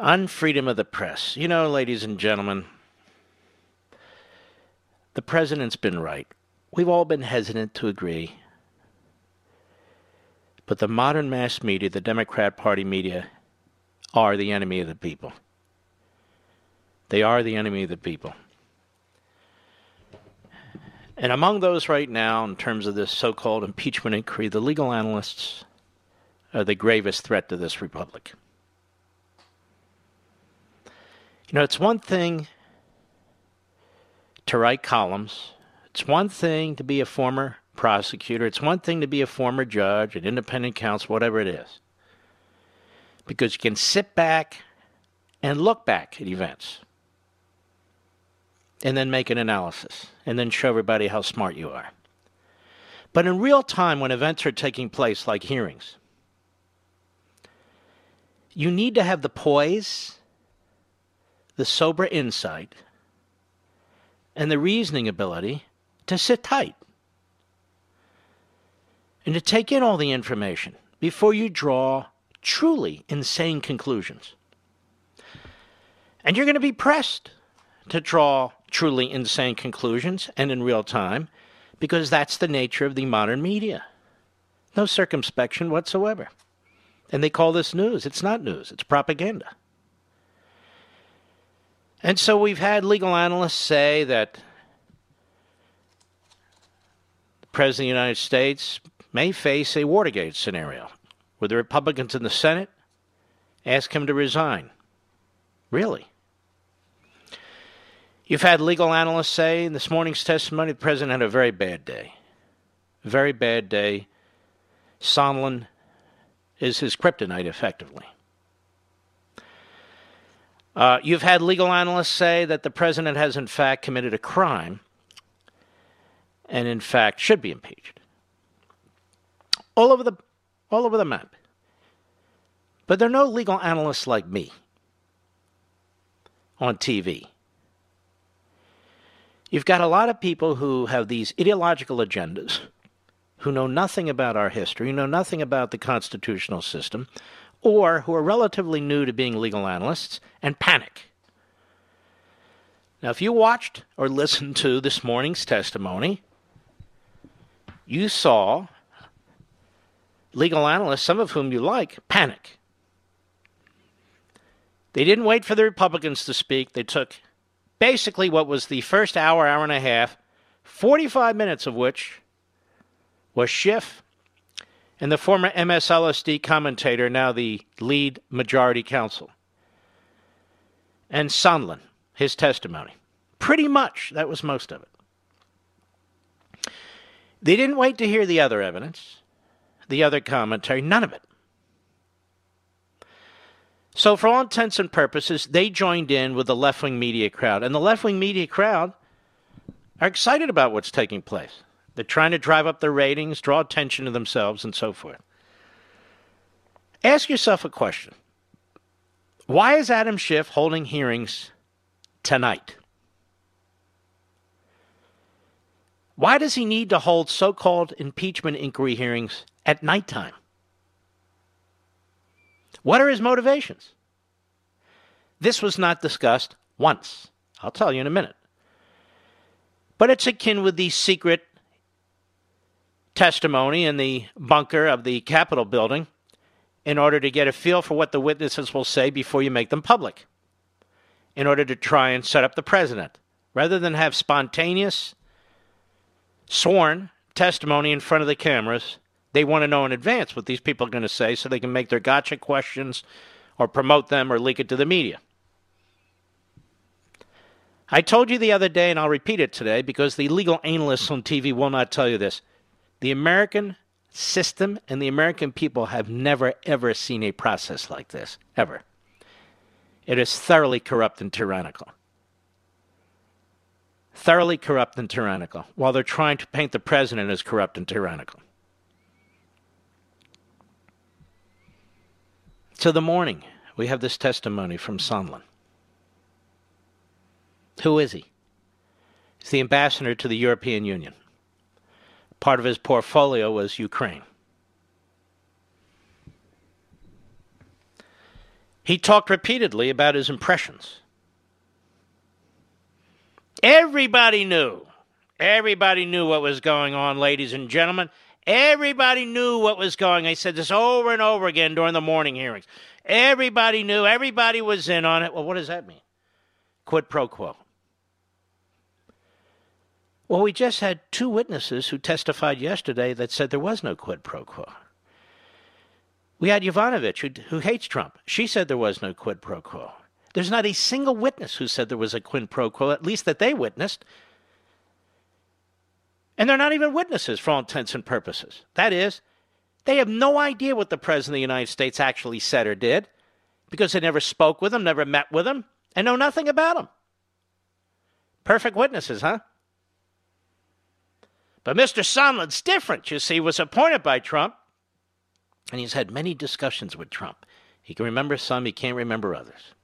On freedom of the press. You know, ladies and gentlemen, the president's been right. We've all been hesitant to agree. But the modern mass media, the Democrat Party media, are the enemy of the people. They are the enemy of the people. And among those right now, in terms of this so called impeachment inquiry, the legal analysts are the gravest threat to this republic. You know, it's one thing to write columns, it's one thing to be a former prosecutor, it's one thing to be a former judge, an independent counsel, whatever it is. Because you can sit back and look back at events and then make an analysis and then show everybody how smart you are. But in real time, when events are taking place, like hearings, you need to have the poise the sober insight, and the reasoning ability to sit tight and to take in all the information before you draw truly insane conclusions. And you're going to be pressed to draw truly insane conclusions and in real time because that's the nature of the modern media. No circumspection whatsoever. And they call this news. It's not news, it's propaganda. And so we've had legal analysts say that the President of the United States may face a Watergate scenario where the Republicans in the Senate ask him to resign. Really? You've had legal analysts say in this morning's testimony the president had a very bad day. Very bad day. Sondland is his kryptonite, effectively. Uh, you've had legal analysts say that the president has, in fact, committed a crime and, in fact, should be impeached. All over the, all over the map. But there are no legal analysts like me on TV. You've got a lot of people who have these ideological agendas, who know nothing about our history, know nothing about the constitutional system, or who are relatively new to being legal analysts and panic. Now, if you watched or listened to this morning's testimony, you saw legal analysts, some of whom you like, panic. They didn't wait for the Republicans to speak. They took basically what was the first hour, hour and a half, 45 minutes of which was Schiff and the former MSLSD commentator, now the lead majority counsel. And Sondland, his testimony. Pretty much, that was most of it. They didn't wait to hear the other evidence, the other commentary, none of it. So, for all intents and purposes, they joined in with the left wing media crowd. And the left wing media crowd are excited about what's taking place. They're trying to drive up their ratings, draw attention to themselves, and so forth. Ask yourself a question Why is Adam Schiff holding hearings tonight? Why does he need to hold so called impeachment inquiry hearings at nighttime? What are his motivations? This was not discussed once. I'll tell you in a minute. But it's akin with the secret testimony in the bunker of the Capitol building in order to get a feel for what the witnesses will say before you make them public, in order to try and set up the president Rather than have spontaneous, sworn testimony in front of the cameras, they want to know in advance what these people are going to say so they can make their gotcha questions or promote them or leak it to the media. I told you the other day, and I'll repeat it today because the legal analysts on TV will not tell you this. The American system and the American people have never, ever seen a process like this, ever. It is thoroughly corrupt and tyrannical. Thoroughly corrupt and tyrannical, while they're trying to paint the president as corrupt and tyrannical. To the morning, we have this testimony from Sondland. Who is he? He's the ambassador to the European Union. Part of his portfolio was Ukraine. He talked repeatedly about his impressions. Everybody knew. Everybody knew what was going on, ladies and gentlemen. Everybody knew what was going. He said this over and over again during the morning hearings. Everybody knew. Everybody was in on it. Well, what does that mean? Quid pro quo. Well, we just had two witnesses who testified yesterday that said there was no quid pro quo. We had Yovanovitch, who, who hates Trump. She said there was no quid pro quo. There's not a single witness who said there was a quid pro quo, at least that they witnessed. And they're not even witnesses for all intents and purposes. That is, they have no idea what the President of the United States actually said or did because they never spoke with him, never met with him, and know nothing about him. Perfect witnesses, huh? But Mr. Sondland's different, you see, was appointed by Trump, and he's had many discussions with Trump. He can remember some, he can't remember others.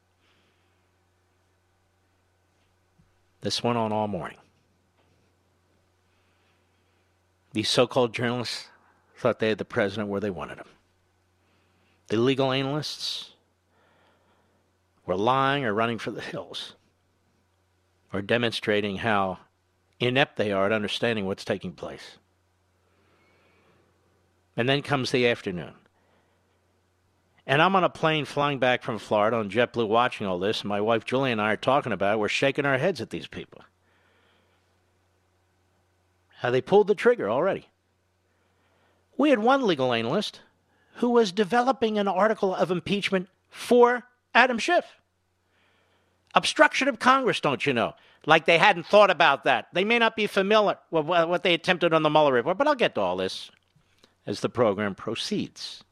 This went on all morning. These so called journalists thought they had the president where they wanted him. The legal analysts were lying or running for the hills or demonstrating how inept they are at understanding what's taking place. And then comes the afternoon. And I'm on a plane flying back from Florida on JetBlue watching all this, and my wife Julie and I are talking about it. We're shaking our heads at these people. How they pulled the trigger already. We had one legal analyst who was developing an article of impeachment for Adam Schiff. Obstruction of Congress, don't you know? like they hadn't thought about that. They may not be familiar with what they attempted on the Mueller report, but I'll get to all this as the program proceeds.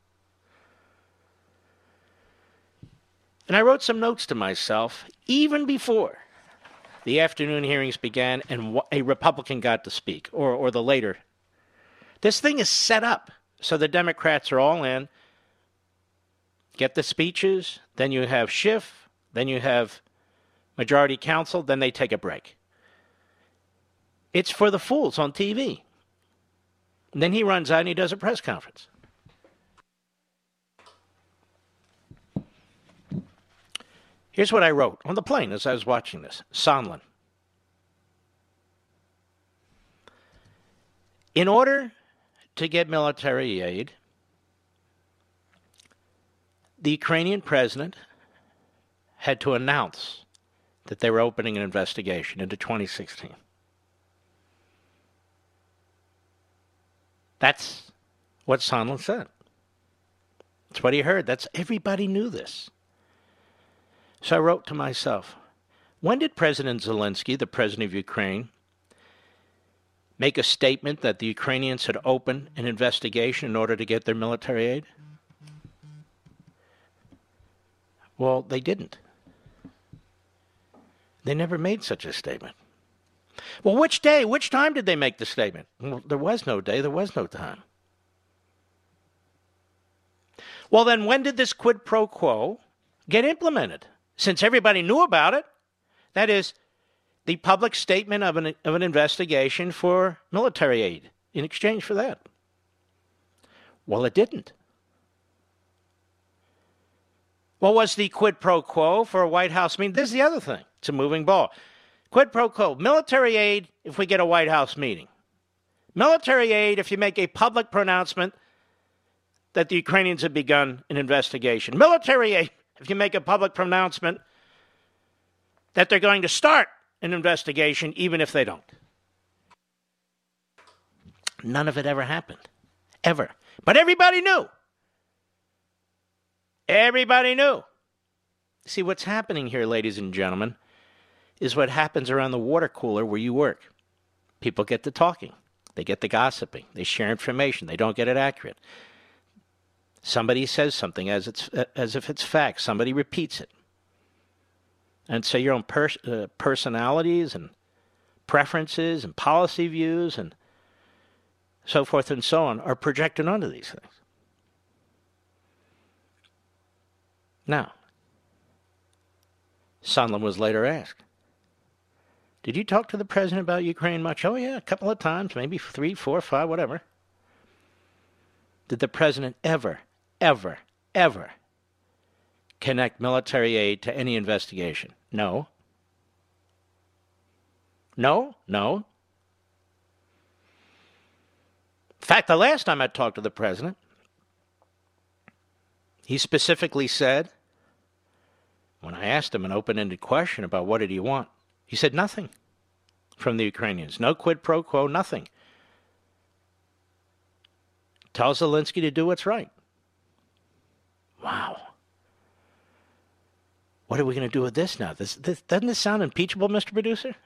And I wrote some notes to myself even before the afternoon hearings began and a Republican got to speak, or, or the later. This thing is set up so the Democrats are all in, get the speeches, then you have Schiff, then you have majority counsel, then they take a break. It's for the fools on TV. And then he runs out and he does a press conference. Here's what I wrote on the plane as I was watching this Sondland. In order to get military aid, the Ukrainian president had to announce that they were opening an investigation into 2016. That's what Sondland said. That's what he heard. That's everybody knew this. So I wrote to myself, when did President Zelensky, the president of Ukraine, make a statement that the Ukrainians had opened an investigation in order to get their military aid? Well, they didn't. They never made such a statement. Well, which day, which time did they make the statement? Well, there was no day, there was no time. Well, then when did this quid pro quo get implemented? Since everybody knew about it. That is, the public statement of an, of an investigation for military aid in exchange for that. Well, it didn't. What was the quid pro quo for a White House? I mean, this is the other thing. It's a moving ball. Quid pro quo military aid if we get a White House meeting. Military aid if you make a public pronouncement that the Ukrainians have begun an investigation. Military aid if you make a public pronouncement that they're going to start an investigation, even if they don't. None of it ever happened. Ever. But everybody knew. Everybody knew. See, what's happening here, ladies and gentlemen, is what happens around the water cooler where you work. People get to talking, they get to gossiping, they share information, they don't get it accurate. Somebody says something as, it's, as if it's fact, somebody repeats it. And so your own pers- uh, personalities and preferences and policy views and so forth and so on are projected onto these things. Now, Sondland was later asked, Did you talk to the president about Ukraine much? Oh, yeah, a couple of times, maybe three, four, five, whatever. Did the president ever, ever, ever connect military aid to any investigation? No. No, no. In fact, the last time I talked to the president, he specifically said, when I asked him an open ended question about what did he want, he said nothing from the Ukrainians. No quid pro quo, nothing. Tell Zelensky to do what's right. Wow. What are we going to do with this now? This, this, doesn't this sound impeachable, Mr. Producer?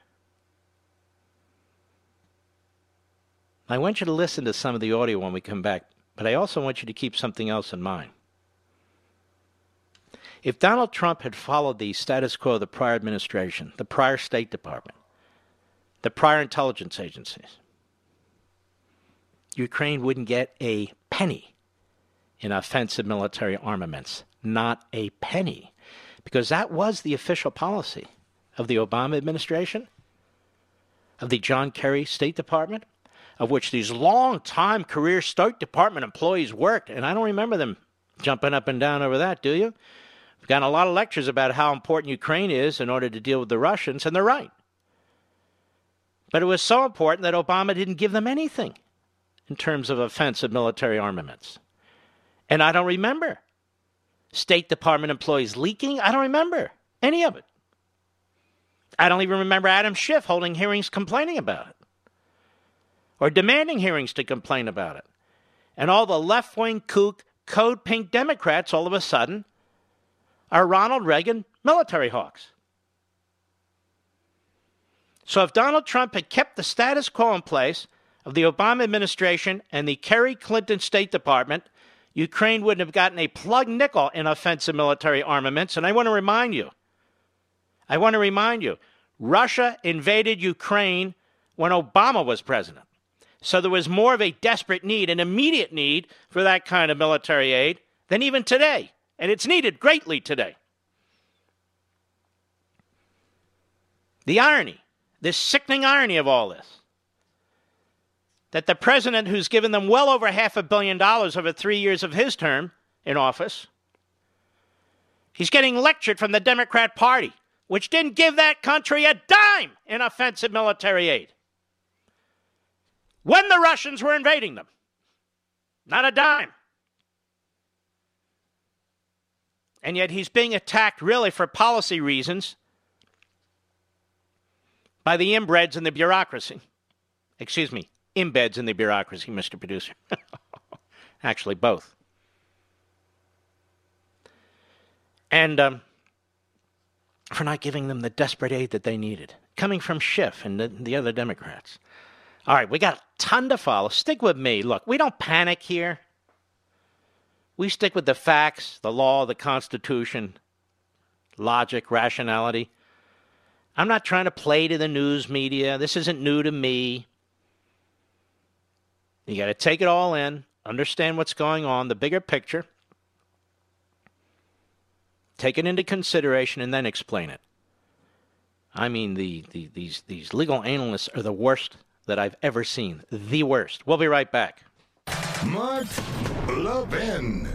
I want you to listen to some of the audio when we come back, but I also want you to keep something else in mind. If Donald Trump had followed the status quo of the prior administration, the prior State Department, the prior intelligence agencies, Ukraine wouldn't get a penny in offensive military armaments. Not a penny. Because that was the official policy of the Obama administration, of the John Kerry State Department, of which these long time career State Department employees worked. And I don't remember them jumping up and down over that, do you? We've a lot of lectures about how important Ukraine is in order to deal with the Russians, and they're right. But it was so important that Obama didn't give them anything in terms of offensive military armaments. And I don't remember State Department employees leaking. I don't remember any of it. I don't even remember Adam Schiff holding hearings complaining about it or demanding hearings to complain about it. And all the left wing kook, code pink Democrats all of a sudden are Ronald Reagan military hawks. So if Donald Trump had kept the status quo in place of the Obama administration and the Kerry Clinton State Department, Ukraine wouldn't have gotten a plug nickel in offensive military armaments. And I want to remind you, I want to remind you, Russia invaded Ukraine when Obama was president. So there was more of a desperate need, an immediate need for that kind of military aid than even today. And it's needed greatly today. The irony, this sickening irony of all this, that the president who's given them well over half a billion dollars over three years of his term in office, he's getting lectured from the Democrat Party, which didn't give that country a dime in offensive military aid when the Russians were invading them. Not a dime. And yet he's being attacked really for policy reasons by the inbreds in the bureaucracy. Excuse me, embeds in the bureaucracy, Mr. Producer. Actually, both. And um, for not giving them the desperate aid that they needed, coming from Schiff and the, the other Democrats. All right, we got a ton to follow. Stick with me. Look, we don't panic here. We stick with the facts, the law, the Constitution, logic, rationality. I'm not trying to play to the news media. This isn't new to me. You got to take it all in, understand what's going on, the bigger picture, take it into consideration, and then explain it. I mean, the, the, these, these legal analysts are the worst that I've ever seen. The worst. We'll be right back. Mark Levin.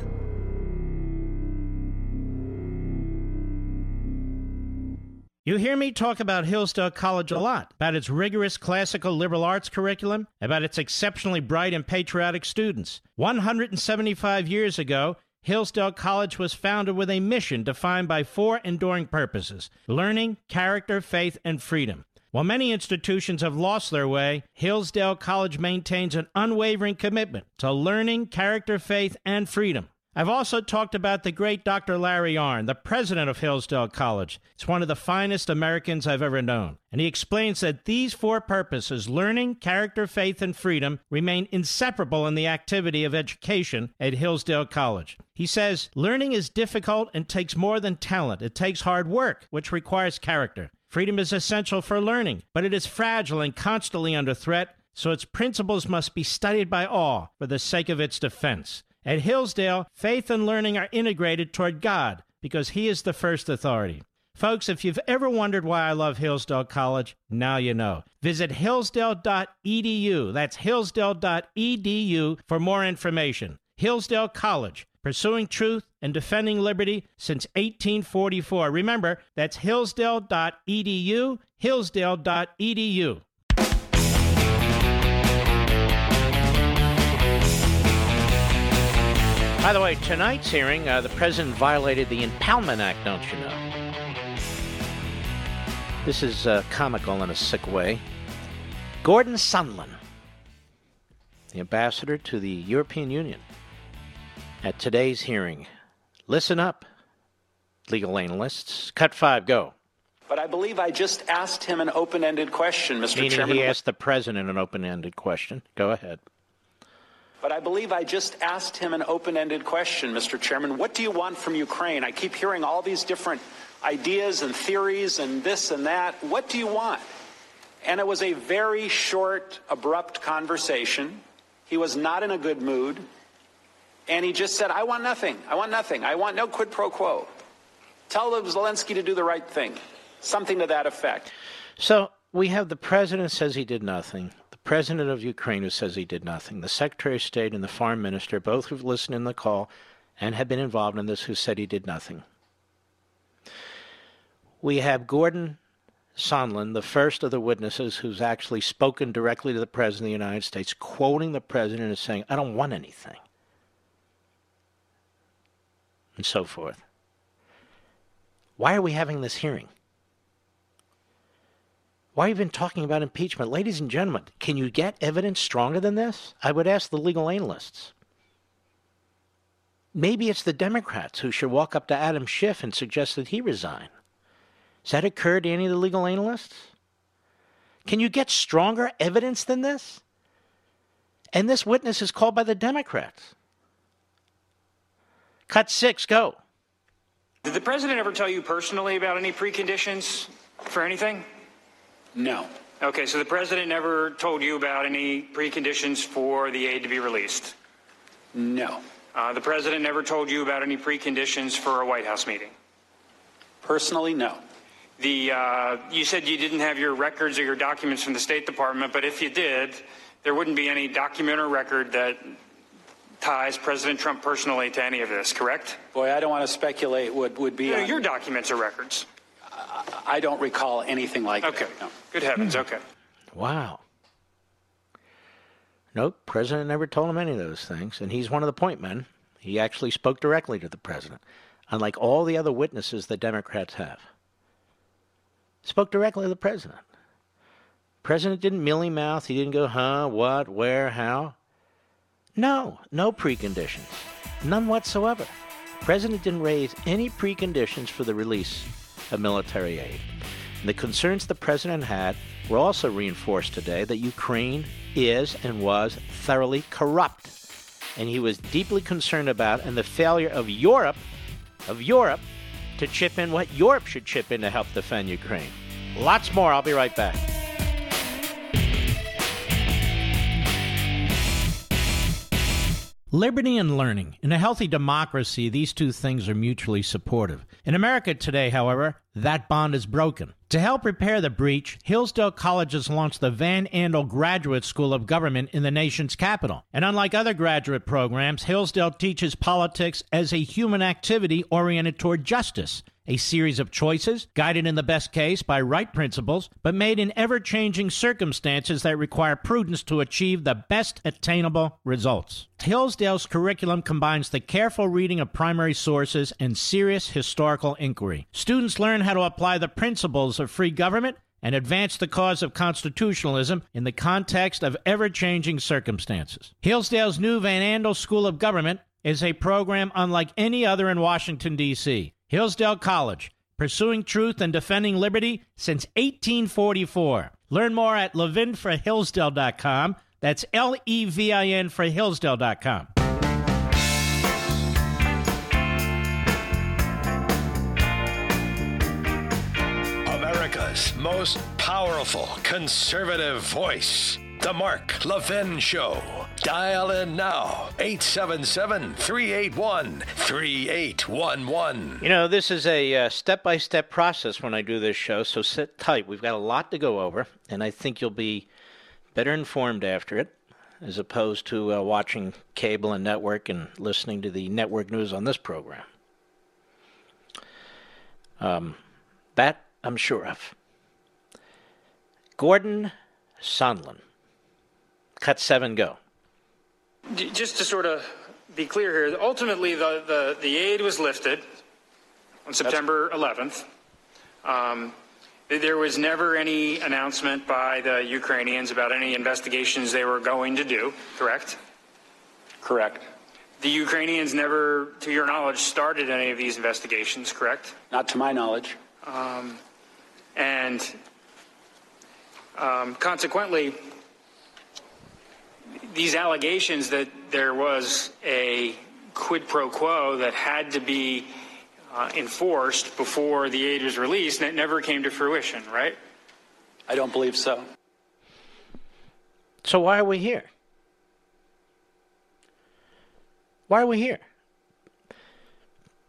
You hear me talk about Hillsdale College a lot, about its rigorous classical liberal arts curriculum, about its exceptionally bright and patriotic students. 175 years ago, Hillsdale College was founded with a mission defined by four enduring purposes learning, character, faith, and freedom. While many institutions have lost their way, Hillsdale College maintains an unwavering commitment to learning, character, faith, and freedom. I've also talked about the great Dr. Larry Arnn, the president of Hillsdale College. It's one of the finest Americans I've ever known. And he explains that these four purposes learning, character, faith, and freedom remain inseparable in the activity of education at Hillsdale College. He says, Learning is difficult and takes more than talent, it takes hard work, which requires character. Freedom is essential for learning, but it is fragile and constantly under threat, so its principles must be studied by all for the sake of its defense. At Hillsdale, faith and learning are integrated toward God because He is the first authority. Folks, if you've ever wondered why I love Hillsdale College, now you know. Visit hillsdale.edu. That's hillsdale.edu for more information. Hillsdale College, pursuing truth and defending liberty since 1844. Remember, that's hillsdale.edu, hillsdale.edu. By the way, tonight's hearing, uh, the president violated the Impoundment Act, don't you know? This is uh, comical in a sick way. Gordon Sondland, the ambassador to the European Union, at today's hearing. Listen up, legal analysts. Cut five, go. But I believe I just asked him an open ended question, Mr. Meaning Chairman. he asked the president an open ended question. Go ahead. But I believe I just asked him an open ended question, Mr. Chairman. What do you want from Ukraine? I keep hearing all these different ideas and theories and this and that. What do you want? And it was a very short, abrupt conversation. He was not in a good mood. And he just said, I want nothing. I want nothing. I want no quid pro quo. Tell Zelensky to do the right thing. Something to that effect. So we have the president says he did nothing The president of Ukraine who says he did nothing, the Secretary of State and the Foreign Minister, both who've listened in the call and have been involved in this, who said he did nothing. We have Gordon Sondland, the first of the witnesses who's actually spoken directly to the President of the United States, quoting the President as saying, I don't want anything, and so forth. Why are we having this hearing? Why even talking about impeachment? Ladies and gentlemen, can you get evidence stronger than this? I would ask the legal analysts. Maybe it's the Democrats who should walk up to Adam Schiff and suggest that he resign. Has that occurred to any of the legal analysts? Can you get stronger evidence than this? And this witness is called by the Democrats. Cut six, go. Did the president ever tell you personally about any preconditions for anything? No. Okay, so the president never told you about any preconditions for the aid to be released? No. Uh, the president never told you about any preconditions for a White House meeting? Personally, no. The, uh, you said you didn't have your records or your documents from the State Department, but if you did, there wouldn't be any document or record that ties President Trump personally to any of this, correct? Boy, I don't want to speculate what would be. No, on- your documents or records. I don't recall anything like Okay. that. no. Good heavens. Okay. Wow. Nope, president never told him any of those things, and he's one of the point men. He actually spoke directly to the president, unlike all the other witnesses the Democrats have. Spoke directly to the president. President didn't mealy mouth. He didn't go, huh, what, where, how. No, no preconditions. None whatsoever. President didn't raise any preconditions for the release of military aid. And the concerns the president had were also reinforced today that Ukraine is and was thoroughly corrupt. And he was deeply concerned about and the failure of Europe, of Europe, to chip in what Europe should chip in to help defend Ukraine. Lots more. I'll be right back. Liberty and learning. In a healthy democracy, these two things are mutually supportive. In America today, however, that bond is broken. To help repair the breach, Hillsdale College has launched the Van Andel Graduate School of Government in the nation's capital. And unlike other graduate programs, Hillsdale teaches politics as a human activity oriented toward justice a series of choices, guided in the best case by right principles, but made in ever changing circumstances that require prudence to achieve the best attainable results. Hillsdale's curriculum combines the careful reading of primary sources and serious historical inquiry. Students learn how to apply the principles of free government and advance the cause of constitutionalism in the context of ever changing circumstances. Hillsdale's new Van Andel School of Government is a program unlike any other in Washington, D.C. Hillsdale College, pursuing truth and defending liberty since 1844. Learn more at levinforhillsdale.com. That's L E V I N for Hillsdale.com. America's most powerful conservative voice. The Mark Levin Show. Dial in now. 877 381 3811. You know, this is a step by step process when I do this show, so sit tight. We've got a lot to go over, and I think you'll be better informed after it as opposed to uh, watching cable and network and listening to the network news on this program. Um, that I'm sure of. Gordon Sondland. Cut seven, go. Just to sort of be clear here, ultimately the, the, the aid was lifted on September 11th. Um, there was never any announcement by the Ukrainians about any investigations they were going to do, correct? Correct. The Ukrainians never, to your knowledge, started any of these investigations, correct? Not to my knowledge. Um, and um, consequently, these allegations that there was a quid pro quo that had to be uh, enforced before the aid was released, and it never came to fruition, right? I don't believe so. So why are we here? Why are we here?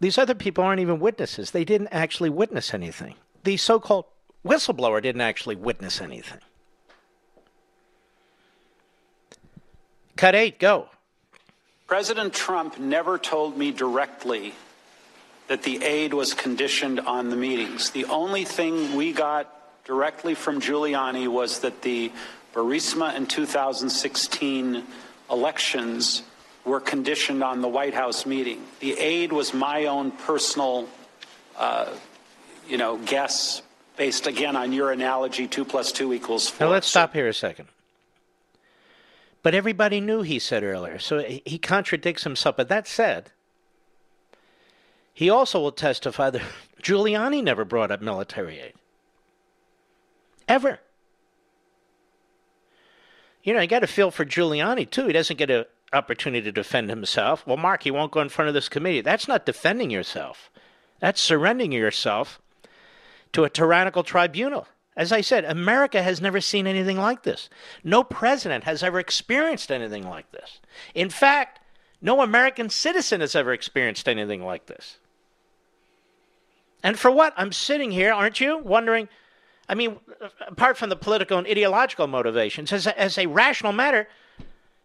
These other people aren't even witnesses. They didn't actually witness anything. These so called whistleblower didn't actually witness anything. Cut eight, go. President Trump never told me directly that the aid was conditioned on the meetings. The only thing we got directly from Giuliani was that the Burisma and 2016 elections were conditioned on the White House meeting. The aid was my own personal, uh, you know, guess based again on your analogy: two plus two equals four. Now let's stop here a second. But everybody knew he said earlier, so he contradicts himself. But that said, he also will testify that Giuliani never brought up military aid. Ever. You know, you got to feel for Giuliani, too. He doesn't get an opportunity to defend himself. Well, Mark, he won't go in front of this committee. That's not defending yourself, that's surrendering yourself to a tyrannical tribunal. As I said, America has never seen anything like this. No president has ever experienced anything like this. In fact, no American citizen has ever experienced anything like this. And for what? I'm sitting here, aren't you, wondering? I mean, apart from the political and ideological motivations, as a, as a rational matter,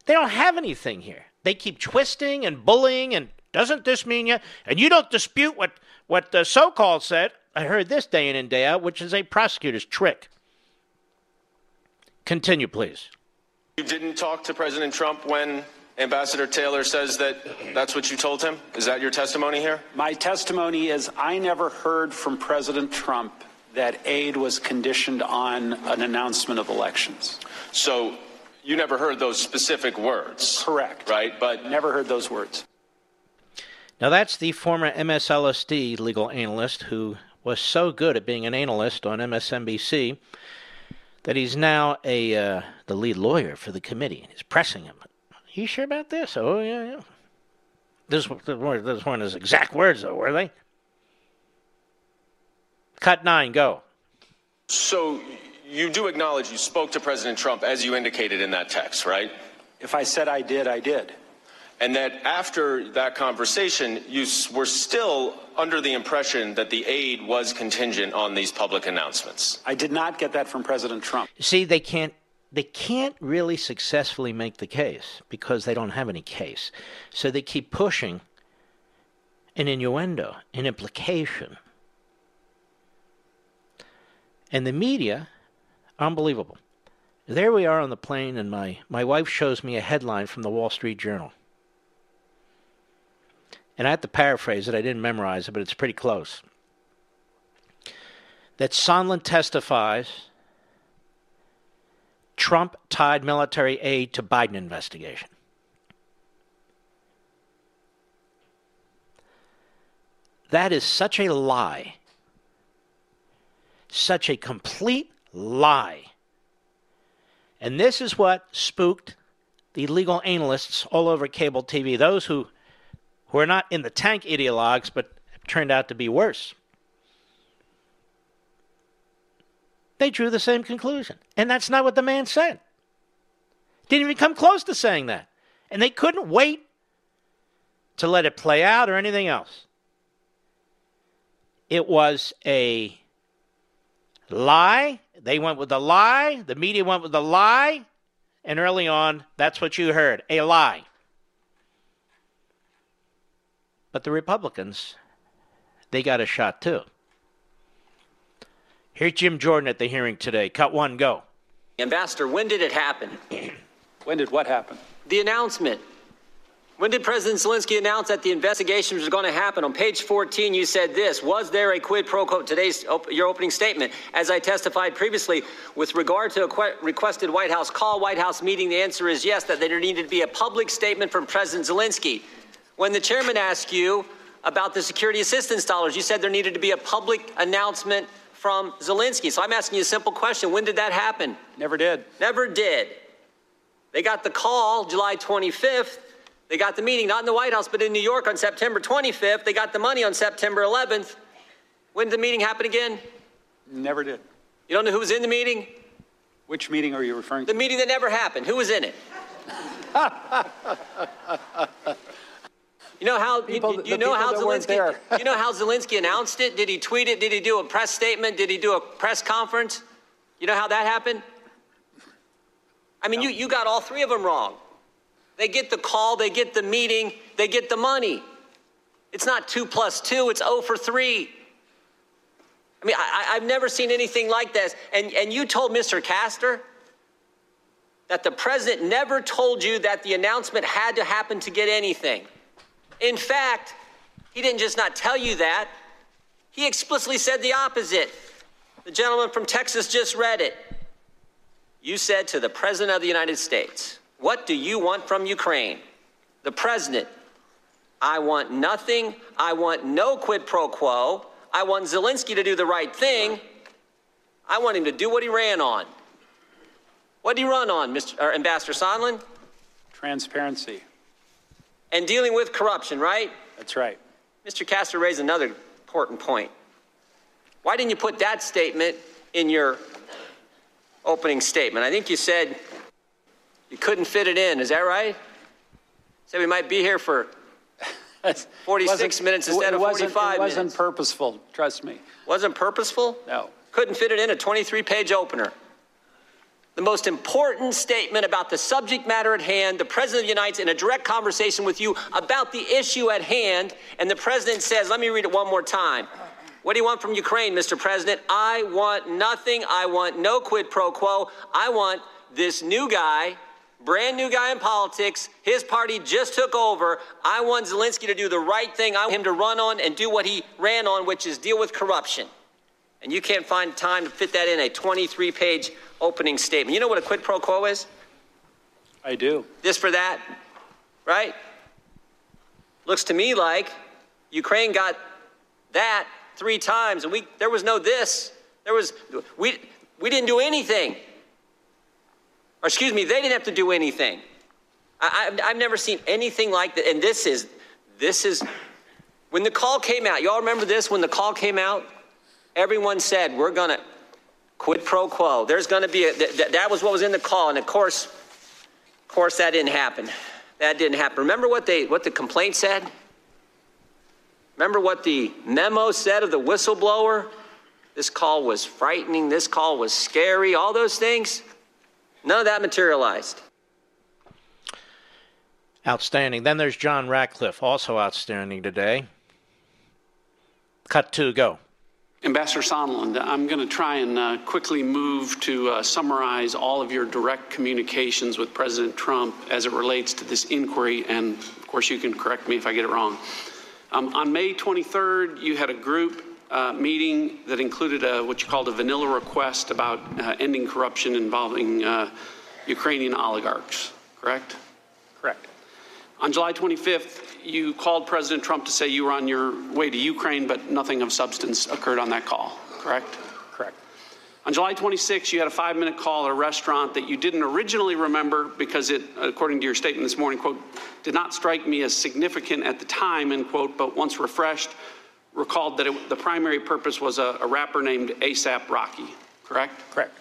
they don't have anything here. They keep twisting and bullying, and doesn't this mean you? And you don't dispute what, what the so called said. I heard this day in and day out, which is a prosecutor's trick. Continue, please. You didn't talk to President Trump when Ambassador Taylor says that that's what you told him? Is that your testimony here? My testimony is I never heard from President Trump that aid was conditioned on an announcement of elections. So you never heard those specific words? Correct. Right? But never heard those words. Now that's the former MSLSD legal analyst who was so good at being an analyst on MSNBC that he's now a uh, the lead lawyer for the committee and he's pressing him. Are you sure about this? Oh yeah, yeah. This this weren't his exact words though, were they? Cut nine, go. So you do acknowledge you spoke to President Trump as you indicated in that text, right? If I said I did, I did. And that after that conversation, you were still under the impression that the aid was contingent on these public announcements. I did not get that from President Trump. See, they can't they can't really successfully make the case because they don't have any case. So they keep pushing an innuendo, an implication. And the media, unbelievable. There we are on the plane, and my, my wife shows me a headline from the Wall Street Journal. And I have to paraphrase it, I didn't memorize it, but it's pretty close. That Sondland testifies Trump tied military aid to Biden investigation. That is such a lie. Such a complete lie. And this is what spooked the legal analysts all over cable TV, those who, who are not in the tank ideologues, but turned out to be worse. They drew the same conclusion. And that's not what the man said. Didn't even come close to saying that. And they couldn't wait to let it play out or anything else. It was a lie. They went with the lie. The media went with the lie. And early on, that's what you heard a lie. But the Republicans, they got a shot too. Here's Jim Jordan at the hearing today. Cut one, go. Ambassador, when did it happen? When did what happen? The announcement. When did President Zelensky announce that the investigation was going to happen? On page 14, you said this Was there a quid pro quo? Today's your opening statement. As I testified previously, with regard to a requested White House call, White House meeting, the answer is yes, that there needed to be a public statement from President Zelensky. When the chairman asked you about the security assistance dollars, you said there needed to be a public announcement from Zelensky. So I'm asking you a simple question When did that happen? Never did. Never did. They got the call July 25th. They got the meeting, not in the White House, but in New York on September 25th. They got the money on September 11th. When did the meeting happen again? Never did. You don't know who was in the meeting? Which meeting are you referring to? The meeting that never happened. Who was in it? you know how people, you, you know how Zelensky you know how Zelensky announced it? Did he tweet it? Did he do a press statement? Did he do a press conference? You know how that happened? I mean, no. you, you got all three of them wrong. They get the call, they get the meeting, they get the money. It's not two plus two, it's O for three. I mean, I, have never seen anything like this. And, and you told Mr. Castor that the president never told you that the announcement had to happen to get anything. In fact, he didn't just not tell you that, he explicitly said the opposite. The gentleman from Texas just read it. You said to the President of the United States, what do you want from Ukraine? The president. I want nothing. I want no quid pro quo. I want Zelensky to do the right thing. I want him to do what he ran on. What did he run on, Mr. Ambassador Sondland? Transparency. And dealing with corruption, right? That's right. Mr. Castor raised another important point. Why didn't you put that statement in your opening statement? I think you said you couldn't fit it in. Is that right? Said we might be here for 46 minutes instead of 45 minutes. It wasn't purposeful, trust me. Wasn't purposeful? No. Couldn't fit it in a 23 page opener. The most important statement about the subject matter at hand, the President unites in a direct conversation with you about the issue at hand, and the President says, let me read it one more time. What do you want from Ukraine, Mr. President? I want nothing. I want no quid pro quo. I want this new guy brand new guy in politics. His party just took over. I want Zelensky to do the right thing. I want him to run on and do what he ran on, which is deal with corruption. And you can't find time to fit that in a 23 page opening statement. You know what a quid pro quo is? I do. This for that, right? Looks to me like Ukraine got that three times, and we there was no this. There was we we didn't do anything. Or excuse me, they didn't have to do anything. I, have never seen anything like that. And this is, this is, when the call came out, y'all remember this? When the call came out, everyone said, we're going to quid pro quo. There's going to be a, th- that was what was in the call. And of course, of course, that didn't happen. That didn't happen. Remember what they, what the complaint said? Remember what the memo said of the whistleblower? This call was frightening. This call was scary. All those things. None of that materialized. Outstanding. Then there's John Ratcliffe, also outstanding today. Cut two, go. Ambassador Sondland, I'm going to try and uh, quickly move to uh, summarize all of your direct communications with President Trump as it relates to this inquiry, and of course, you can correct me if I get it wrong. Um, on May 23rd, you had a group uh, meeting that included a, what you called a vanilla request about uh, ending corruption involving uh, Ukrainian oligarchs, correct? Correct. On July 25th, you called President Trump to say you were on your way to Ukraine, but nothing of substance occurred on that call, correct? Correct. On July 26th, you had a five minute call at a restaurant that you didn't originally remember because it, according to your statement this morning, quote, did not strike me as significant at the time, end quote, but once refreshed, recalled that it, the primary purpose was a, a rapper named ASAP Rocky, correct? Correct.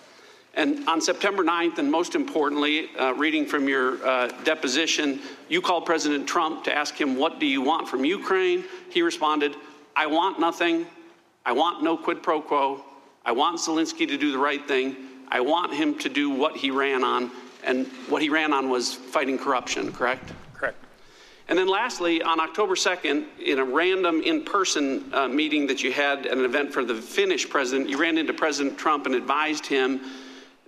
And on September 9th, and most importantly, uh, reading from your uh, deposition, you called President Trump to ask him, What do you want from Ukraine? He responded, I want nothing. I want no quid pro quo. I want Zelensky to do the right thing. I want him to do what he ran on. And what he ran on was fighting corruption, correct? Correct. And then lastly, on October 2nd, in a random in person uh, meeting that you had at an event for the Finnish president, you ran into President Trump and advised him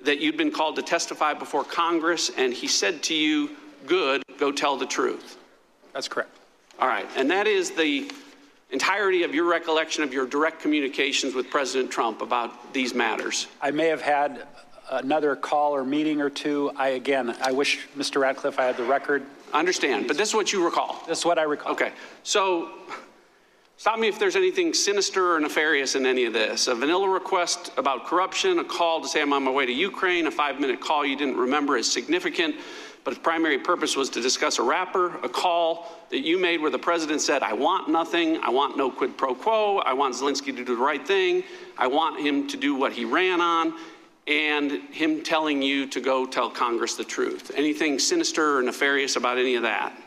that you'd been called to testify before Congress, and he said to you, Good, go tell the truth. That's correct. All right. And that is the entirety of your recollection of your direct communications with President Trump about these matters. I may have had another call or meeting or two. I, again, I wish, Mr. Ratcliffe, I had the record. I understand, but this is what you recall. This is what I recall. Okay. So stop me if there's anything sinister or nefarious in any of this. A vanilla request about corruption, a call to say I'm on my way to Ukraine, a five minute call you didn't remember is significant but its primary purpose was to discuss a rapper, a call that you made where the president said, I want nothing, I want no quid pro quo, I want Zelensky to do the right thing, I want him to do what he ran on, and him telling you to go tell Congress the truth. Anything sinister or nefarious about any of that?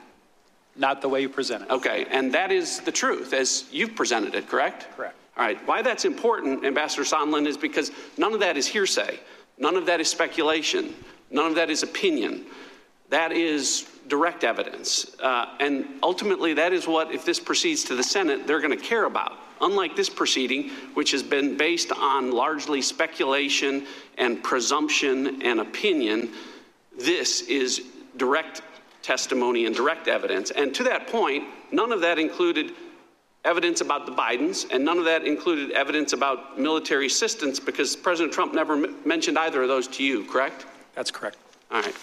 Not the way you present it. Okay, and that is the truth as you've presented it, correct? Correct. All right, why that's important, Ambassador Sondland, is because none of that is hearsay, none of that is speculation, none of that is opinion. That is direct evidence. Uh, and ultimately, that is what, if this proceeds to the Senate, they're going to care about. Unlike this proceeding, which has been based on largely speculation and presumption and opinion, this is direct testimony and direct evidence. And to that point, none of that included evidence about the Bidens, and none of that included evidence about military assistance because President Trump never m- mentioned either of those to you, correct? That's correct. All right.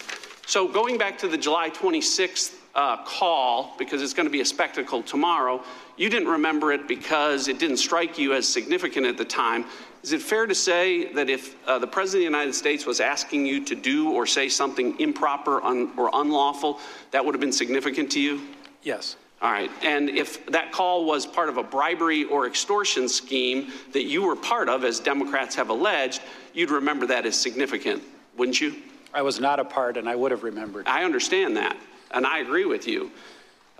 So going back to the July 26th uh, call, because it's going to be a spectacle tomorrow, you didn't remember it because it didn't strike you as significant at the time. Is it fair to say that if uh, the President of the United States was asking you to do or say something improper un- or unlawful, that would have been significant to you? Yes. All right. And if that call was part of a bribery or extortion scheme that you were part of, as Democrats have alleged, you'd remember that as significant, wouldn't you? I was not a part, and I would have remembered. I understand that, and I agree with you.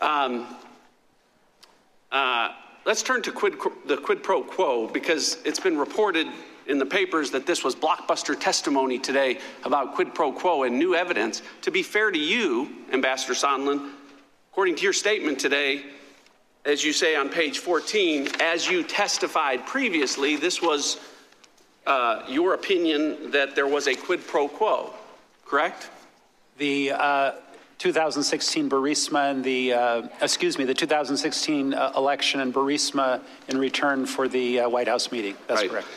Um, uh, let's turn to quid, the quid pro quo because it's been reported in the papers that this was blockbuster testimony today about quid pro quo and new evidence. To be fair to you, Ambassador Sondland, according to your statement today, as you say on page 14, as you testified previously, this was uh, your opinion that there was a quid pro quo correct? The uh, 2016 Burisma and the, uh, excuse me, the 2016 uh, election and Burisma in return for the uh, White House meeting. That's right. correct.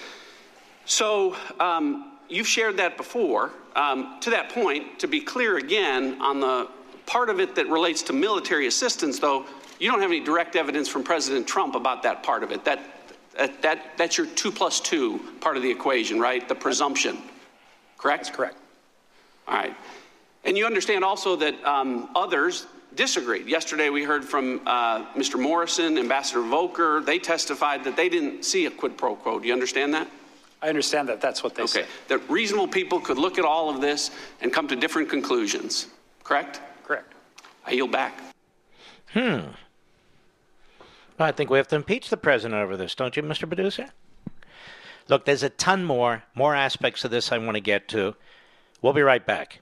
So um, you've shared that before. Um, to that point, to be clear again, on the part of it that relates to military assistance, though, you don't have any direct evidence from President Trump about that part of it. That, that, that that's your two plus two part of the equation, right? The presumption. Correct? That's correct. All right. And you understand also that um, others disagreed. Yesterday, we heard from uh, Mr. Morrison, Ambassador Volker. They testified that they didn't see a quid pro quo. Do you understand that? I understand that. That's what they okay. said. Okay. That reasonable people could look at all of this and come to different conclusions. Correct? Correct. I yield back. Hmm. I think we have to impeach the president over this, don't you, Mr. Producer? Look, there's a ton more, more aspects of this I want to get to. We'll be right back.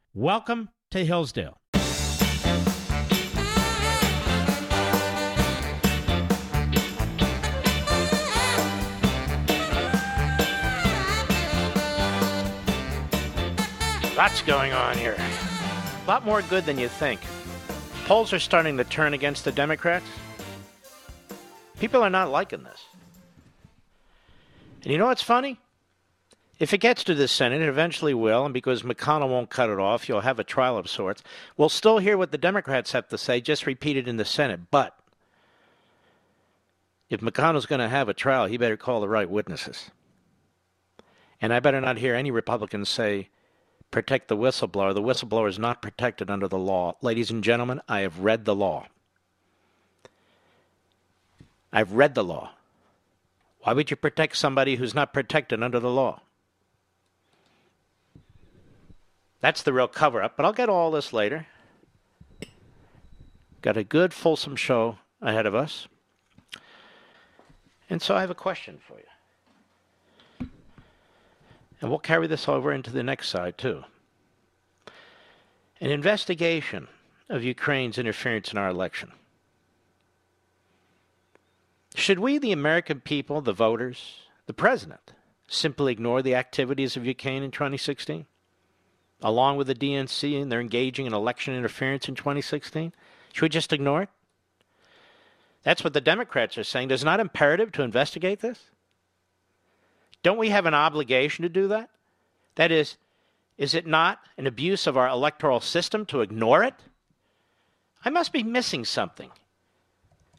Welcome to Hillsdale. Lots going on here. A lot more good than you think. Polls are starting to turn against the Democrats. People are not liking this. And you know what's funny? If it gets to the Senate, it eventually will, and because McConnell won't cut it off, you'll have a trial of sorts. We'll still hear what the Democrats have to say, just repeated in the Senate. But if McConnell's going to have a trial, he better call the right witnesses. And I better not hear any Republicans say, protect the whistleblower. The whistleblower is not protected under the law. Ladies and gentlemen, I have read the law. I've read the law. Why would you protect somebody who's not protected under the law? That's the real cover up, but I'll get all this later. Got a good, fulsome show ahead of us. And so I have a question for you. And we'll carry this over into the next side, too. An investigation of Ukraine's interference in our election. Should we, the American people, the voters, the president, simply ignore the activities of Ukraine in 2016? Along with the DNC, and they're engaging in election interference in 2016? Should we just ignore it? That's what the Democrats are saying. Is it not imperative to investigate this? Don't we have an obligation to do that? That is, is it not an abuse of our electoral system to ignore it? I must be missing something.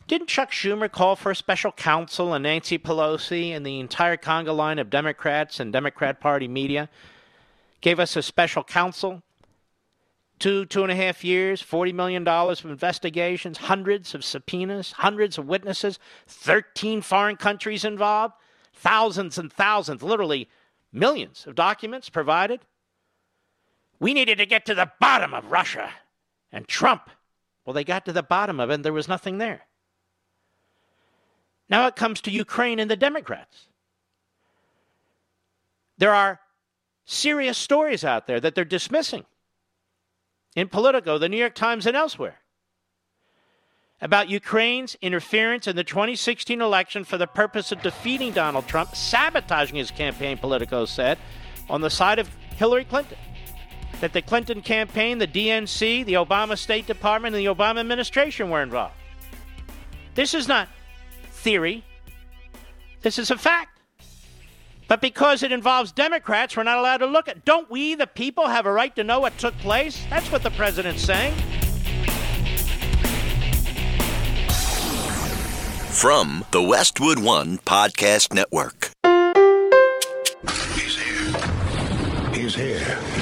Didn't Chuck Schumer call for a special counsel and Nancy Pelosi and the entire conga line of Democrats and Democrat Party media gave us a special counsel? Two, two and a half years, $40 million of investigations, hundreds of subpoenas, hundreds of witnesses, 13 foreign countries involved thousands and thousands, literally millions of documents provided. We needed to get to the bottom of Russia and Trump. Well, they got to the bottom of it and there was nothing there. Now it comes to Ukraine and the Democrats. There are serious stories out there that they're dismissing in Politico, the New York Times, and elsewhere about Ukraine's interference in the 2016 election for the purpose of defeating Donald Trump, sabotaging his campaign, Politico said, on the side of Hillary Clinton. That the Clinton campaign, the DNC, the Obama State Department, and the Obama administration were involved. This is not theory, this is a fact. But because it involves Democrats, we're not allowed to look at. Don't we, the people, have a right to know what took place? That's what the president's saying. from the Westwood One Podcast Network. He's here. He's here.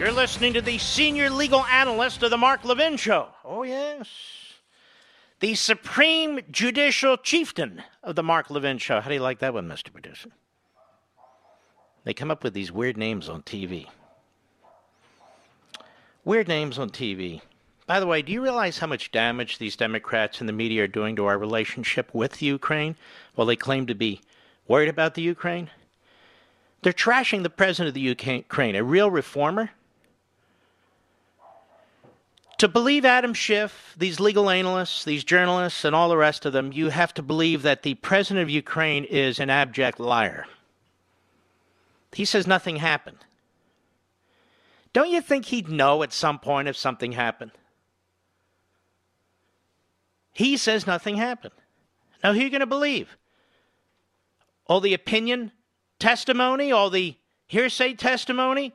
You're listening to the senior legal analyst of the Mark Levin Show. Oh, yes. The supreme judicial chieftain of the Mark Levin Show. How do you like that one, Mr. Producer? They come up with these weird names on TV. Weird names on TV. By the way, do you realize how much damage these Democrats and the media are doing to our relationship with Ukraine while they claim to be worried about the Ukraine? They're trashing the president of the Ukraine, a real reformer. To believe Adam Schiff, these legal analysts, these journalists, and all the rest of them, you have to believe that the president of Ukraine is an abject liar. He says nothing happened. Don't you think he'd know at some point if something happened? He says nothing happened. Now, who are you going to believe? All the opinion testimony, all the hearsay testimony?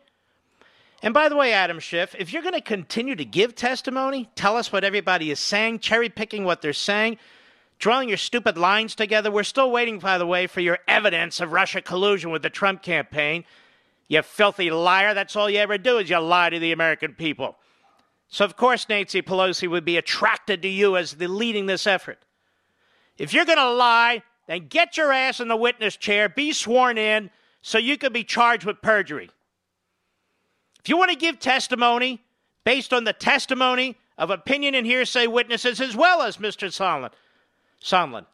And by the way, Adam Schiff, if you're going to continue to give testimony, tell us what everybody is saying, cherry picking what they're saying, drawing your stupid lines together, we're still waiting, by the way, for your evidence of Russia collusion with the Trump campaign. You filthy liar. That's all you ever do is you lie to the American people. So, of course, Nancy Pelosi would be attracted to you as the leading this effort. If you're going to lie, then get your ass in the witness chair, be sworn in, so you can be charged with perjury. If you want to give testimony based on the testimony of opinion and hearsay witnesses, as well as Mr. Sondland, Sondland,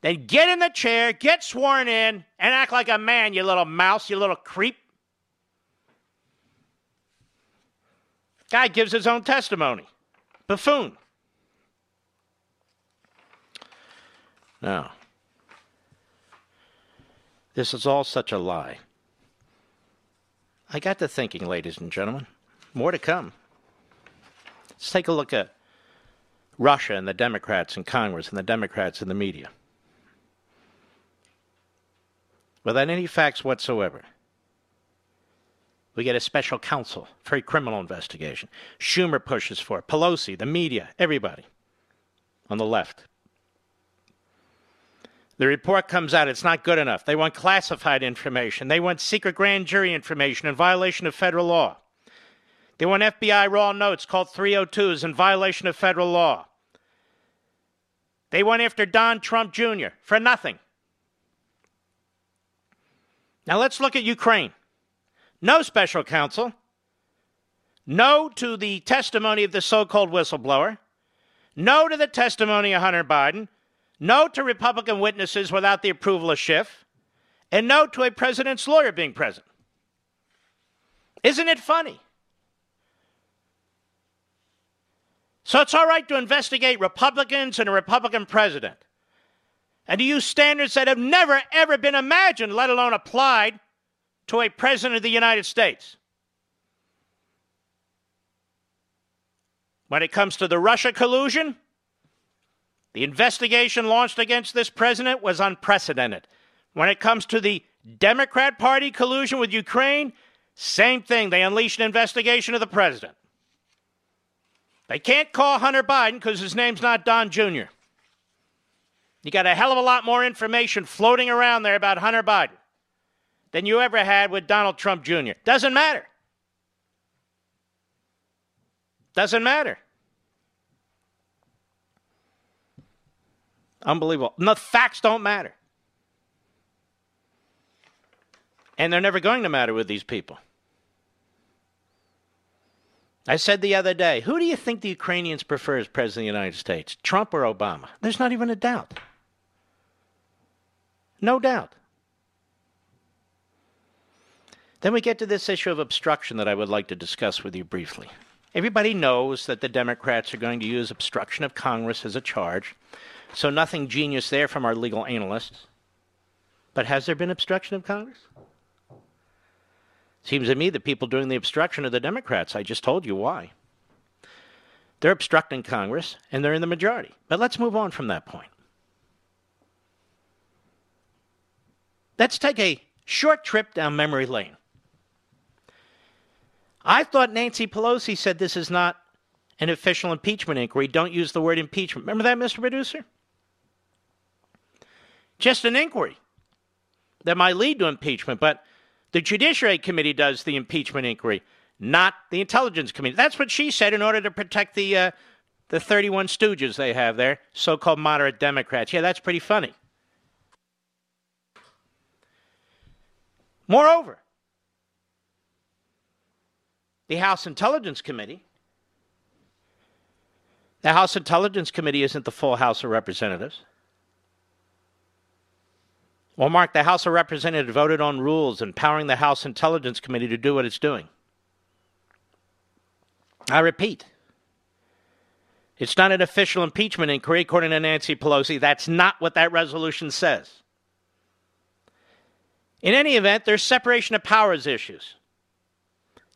then get in the chair, get sworn in, and act like a man, you little mouse, you little creep. Guy gives his own testimony. Buffoon. Now, this is all such a lie. I got to thinking, ladies and gentlemen, more to come. Let's take a look at Russia and the Democrats in Congress and the Democrats in the media. Without any facts whatsoever. We get a special counsel for a criminal investigation. Schumer pushes for it. Pelosi, the media, everybody on the left. The report comes out, it's not good enough. They want classified information. They want secret grand jury information in violation of federal law. They want FBI raw notes called 302s in violation of federal law. They went after Don Trump Jr. for nothing. Now let's look at Ukraine. No special counsel. No to the testimony of the so called whistleblower. No to the testimony of Hunter Biden. No to Republican witnesses without the approval of Schiff. And no to a president's lawyer being present. Isn't it funny? So it's all right to investigate Republicans and a Republican president and to use standards that have never, ever been imagined, let alone applied to a president of the United States. When it comes to the Russia collusion, the investigation launched against this president was unprecedented. When it comes to the Democrat Party collusion with Ukraine, same thing. They unleashed an investigation of the president. They can't call Hunter Biden because his name's not Don Jr. You got a hell of a lot more information floating around there about Hunter Biden than you ever had with Donald Trump Jr. Doesn't matter. Doesn't matter. Unbelievable. The facts don't matter. And they're never going to matter with these people. I said the other day, who do you think the Ukrainians prefer as president of the United States, Trump or Obama? There's not even a doubt. No doubt. Then we get to this issue of obstruction that I would like to discuss with you briefly. Everybody knows that the Democrats are going to use obstruction of Congress as a charge, so nothing genius there from our legal analysts. But has there been obstruction of Congress? Seems to me the people doing the obstruction are the Democrats. I just told you why. They're obstructing Congress, and they're in the majority. But let's move on from that point. Let's take a short trip down memory lane. I thought Nancy Pelosi said this is not an official impeachment inquiry. Don't use the word impeachment. Remember that, Mr. Producer? Just an inquiry that might lead to impeachment, but the Judiciary Committee does the impeachment inquiry, not the Intelligence Committee. That's what she said in order to protect the uh, the 31 stooges they have there, so-called moderate Democrats. Yeah, that's pretty funny. Moreover, the House Intelligence Committee The House Intelligence Committee isn't the full House of Representatives. Well, Mark, the House of Representatives voted on rules empowering the House Intelligence Committee to do what it's doing. I repeat, it's not an official impeachment inquiry, according to Nancy Pelosi. That's not what that resolution says. In any event, there's separation of powers issues.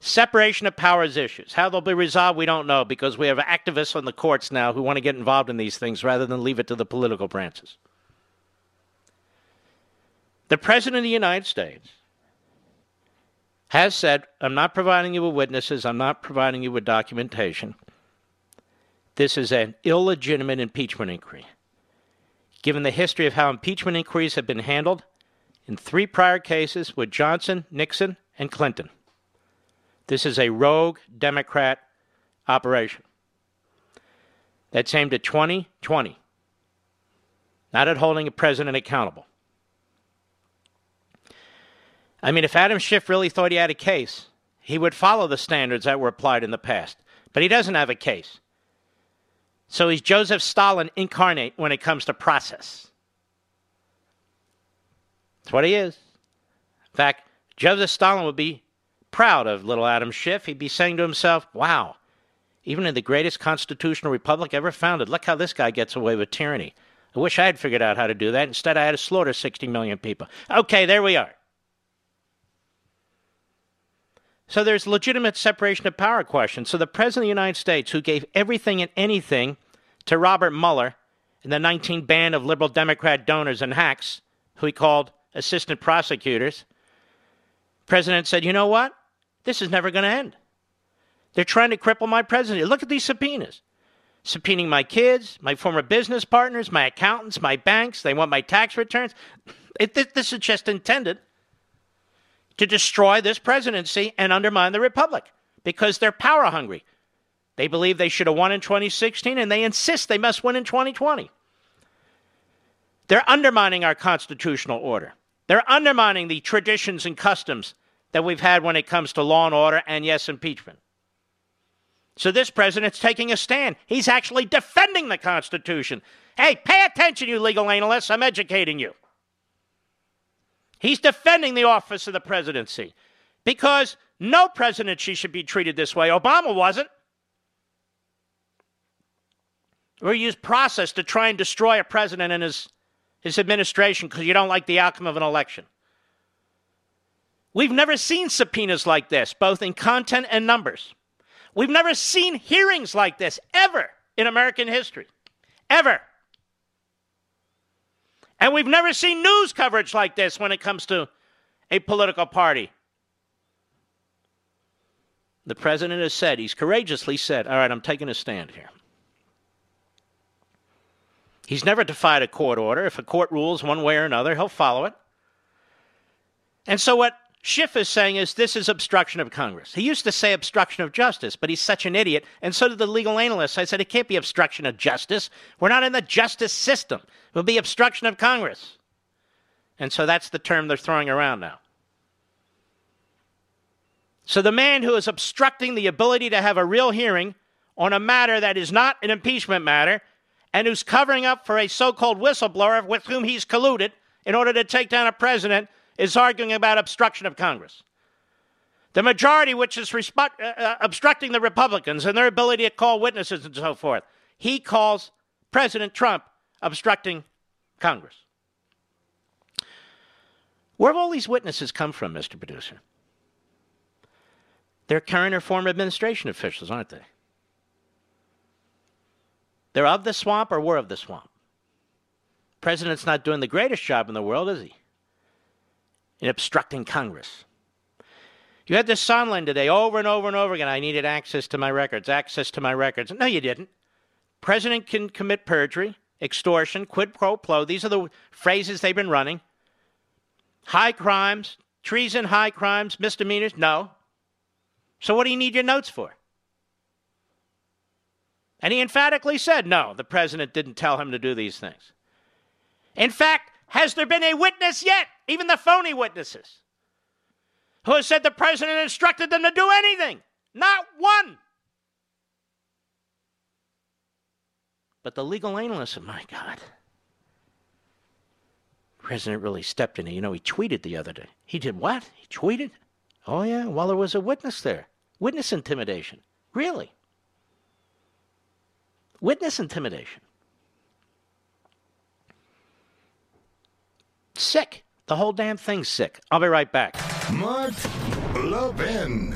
Separation of powers issues. How they'll be resolved, we don't know because we have activists on the courts now who want to get involved in these things rather than leave it to the political branches. The President of the United States has said, I'm not providing you with witnesses, I'm not providing you with documentation. This is an illegitimate impeachment inquiry. Given the history of how impeachment inquiries have been handled in three prior cases with Johnson, Nixon, and Clinton. This is a rogue Democrat operation that's aimed at 2020, not at holding a president accountable. I mean, if Adam Schiff really thought he had a case, he would follow the standards that were applied in the past. But he doesn't have a case. So he's Joseph Stalin incarnate when it comes to process. That's what he is. In fact, Joseph Stalin would be proud of little Adam Schiff. He'd be saying to himself, wow, even in the greatest constitutional republic ever founded, look how this guy gets away with tyranny. I wish I had figured out how to do that. Instead, I had to slaughter 60 million people. Okay, there we are. So there's legitimate separation of power questions. So the President of the United States, who gave everything and anything to Robert Mueller and the 19 band of liberal Democrat donors and hacks, who he called assistant prosecutors, President said, you know what? This is never going to end. They're trying to cripple my presidency. Look at these subpoenas. Subpoenaing my kids, my former business partners, my accountants, my banks. They want my tax returns. It, this is just intended to destroy this presidency and undermine the republic because they're power hungry. They believe they should have won in 2016 and they insist they must win in 2020. They're undermining our constitutional order. They're undermining the traditions and customs that we've had when it comes to law and order and, yes, impeachment. So this president's taking a stand. He's actually defending the Constitution. Hey, pay attention, you legal analysts. I'm educating you. He's defending the office of the presidency because no presidency should be treated this way. Obama wasn't. We use process to try and destroy a president and his, his administration because you don't like the outcome of an election. We've never seen subpoenas like this, both in content and numbers. We've never seen hearings like this ever in American history. Ever. And we've never seen news coverage like this when it comes to a political party. The president has said, he's courageously said, All right, I'm taking a stand here. He's never defied a court order. If a court rules one way or another, he'll follow it. And so, what Schiff is saying is this is obstruction of Congress. He used to say obstruction of justice, but he's such an idiot. And so did the legal analysts. I said it can't be obstruction of justice. We're not in the justice system. It will be obstruction of Congress. And so that's the term they're throwing around now. So the man who is obstructing the ability to have a real hearing on a matter that is not an impeachment matter and who's covering up for a so called whistleblower with whom he's colluded in order to take down a president is arguing about obstruction of Congress. The majority, which is uh, uh, obstructing the Republicans and their ability to call witnesses and so forth, he calls President Trump obstructing Congress. Where have all these witnesses come from, Mr. Producer? They're current or former administration officials, aren't they? They're of the swamp or were of the swamp. President's not doing the greatest job in the world, is he? In obstructing Congress. You had this Sondland today over and over and over again. I needed access to my records, access to my records. No, you didn't. President can commit perjury, extortion, quid pro quo. These are the phrases they've been running. High crimes, treason, high crimes, misdemeanors. No. So what do you need your notes for? And he emphatically said, no, the president didn't tell him to do these things. In fact, has there been a witness yet, even the phony witnesses, who has said the president instructed them to do anything? Not one. But the legal analysts, oh my God. President really stepped in. You know, he tweeted the other day. He did what? He tweeted? Oh, yeah. Well, there was a witness there. Witness intimidation. Really? Witness intimidation. Sick. The whole damn thing's sick. I'll be right back. Mark Levin.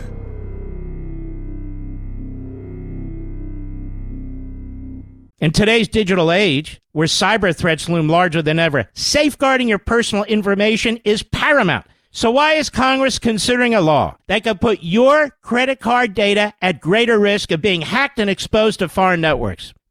In today's digital age, where cyber threats loom larger than ever, safeguarding your personal information is paramount. So why is Congress considering a law that could put your credit card data at greater risk of being hacked and exposed to foreign networks?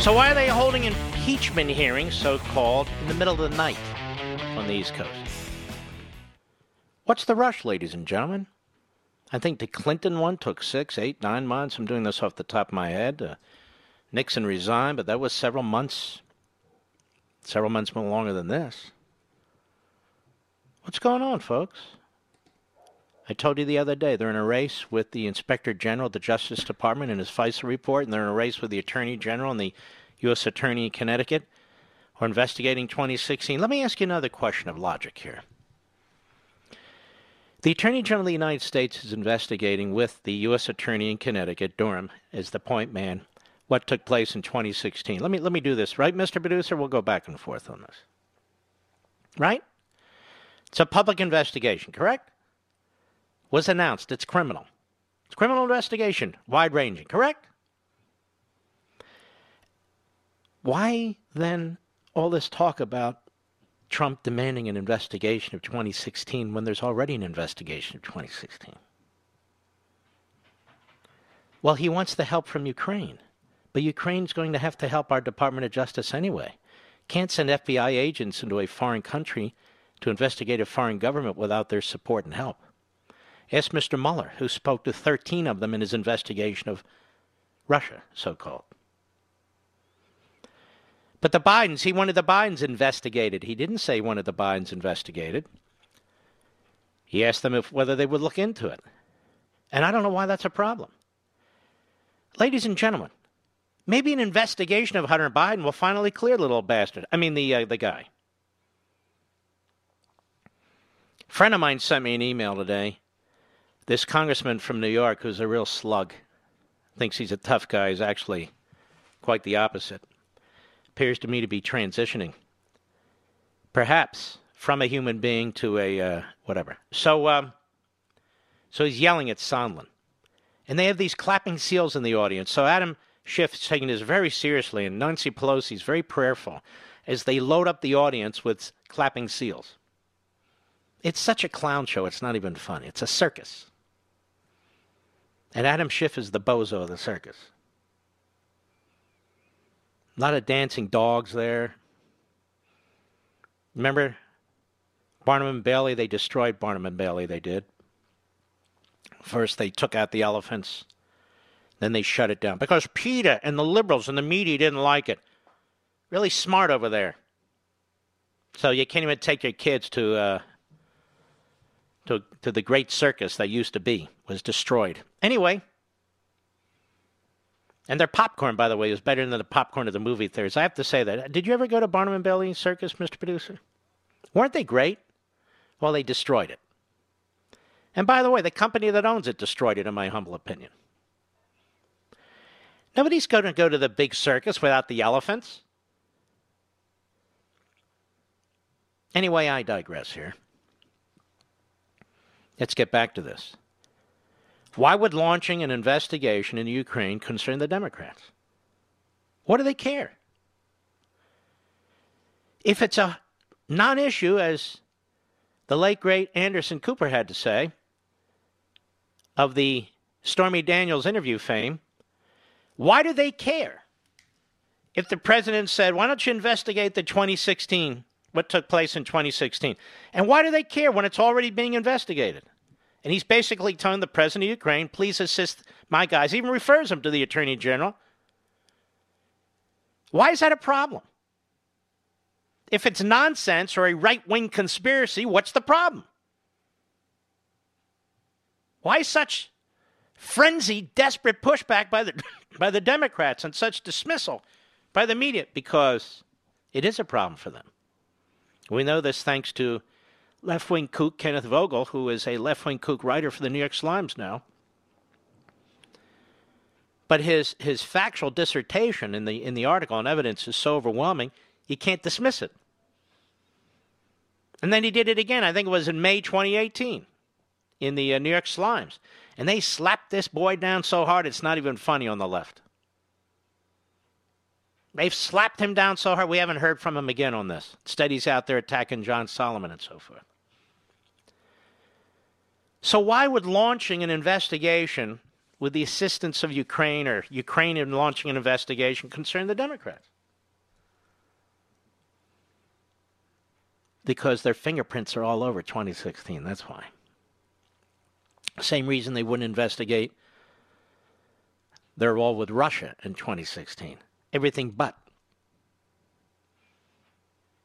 So why are they holding impeachment hearings, so-called, in the middle of the night on the East Coast? What's the rush, ladies and gentlemen? I think the Clinton one took six, eight, nine months. I'm doing this off the top of my head. Uh, Nixon resigned, but that was several months, several months more longer than this. What's going on, folks? I told you the other day they're in a race with the Inspector General of the Justice Department in his FISA report, and they're in a race with the Attorney General and the U.S. Attorney in Connecticut who are investigating 2016. Let me ask you another question of logic here. The Attorney General of the United States is investigating with the U.S. Attorney in Connecticut, Durham, as the point man, what took place in 2016. Let me let me do this, right, Mr. Producer? We'll go back and forth on this. Right? It's a public investigation, correct? Was announced. It's criminal. It's criminal investigation, wide ranging, correct? Why then all this talk about Trump demanding an investigation of 2016 when there's already an investigation of 2016? Well, he wants the help from Ukraine, but Ukraine's going to have to help our Department of Justice anyway. Can't send FBI agents into a foreign country to investigate a foreign government without their support and help. Ask Mr. Mueller, who spoke to 13 of them in his investigation of Russia, so called. But the Bidens, he wanted the Bidens investigated. He didn't say he wanted the Bidens investigated. He asked them if, whether they would look into it. And I don't know why that's a problem. Ladies and gentlemen, maybe an investigation of Hunter Biden will finally clear the little bastard. I mean, the, uh, the guy. A friend of mine sent me an email today this congressman from New York, who's a real slug, thinks he's a tough guy, is actually quite the opposite. Appears to me to be transitioning, perhaps from a human being to a uh, whatever. So, um, so he's yelling at Sondland, and they have these clapping seals in the audience. So Adam Schiff taking this very seriously, and Nancy Pelosi is very prayerful as they load up the audience with clapping seals. It's such a clown show. It's not even funny. It's a circus. And Adam Schiff is the bozo of the circus. A lot of dancing dogs there. Remember Barnum and Bailey? They destroyed Barnum and Bailey, they did. First, they took out the elephants. Then they shut it down because PETA and the liberals and the media didn't like it. Really smart over there. So you can't even take your kids to uh, to, to the great circus that used to be, was destroyed. Anyway, and their popcorn, by the way, is better than the popcorn of the movie theaters. I have to say that. Did you ever go to Barnum and Bailey Circus, Mr. Producer? Weren't they great? Well, they destroyed it. And by the way, the company that owns it destroyed it, in my humble opinion. Nobody's going to go to the big circus without the elephants. Anyway, I digress here. Let's get back to this. Why would launching an investigation into Ukraine concern the Democrats? What do they care? If it's a non issue, as the late great Anderson Cooper had to say of the Stormy Daniels interview fame, why do they care? If the president said, why don't you investigate the 2016, what took place in 2016? And why do they care when it's already being investigated? And he's basically telling the president of Ukraine, please assist my guys. Even refers him to the attorney general. Why is that a problem? If it's nonsense or a right wing conspiracy, what's the problem? Why such frenzied, desperate pushback by the, by the Democrats and such dismissal by the media? Because it is a problem for them. We know this thanks to left wing kook Kenneth Vogel, who is a left wing kook writer for the New York Slimes now. But his, his factual dissertation in the, in the article on evidence is so overwhelming, you can't dismiss it. And then he did it again, I think it was in May 2018, in the uh, New York Slimes. And they slapped this boy down so hard it's not even funny on the left. They've slapped him down so hard we haven't heard from him again on this. Instead, he's out there attacking John Solomon and so forth. So, why would launching an investigation with the assistance of Ukraine or Ukraine in launching an investigation concern the Democrats? Because their fingerprints are all over 2016. That's why. Same reason they wouldn't investigate their role with Russia in 2016. Everything but.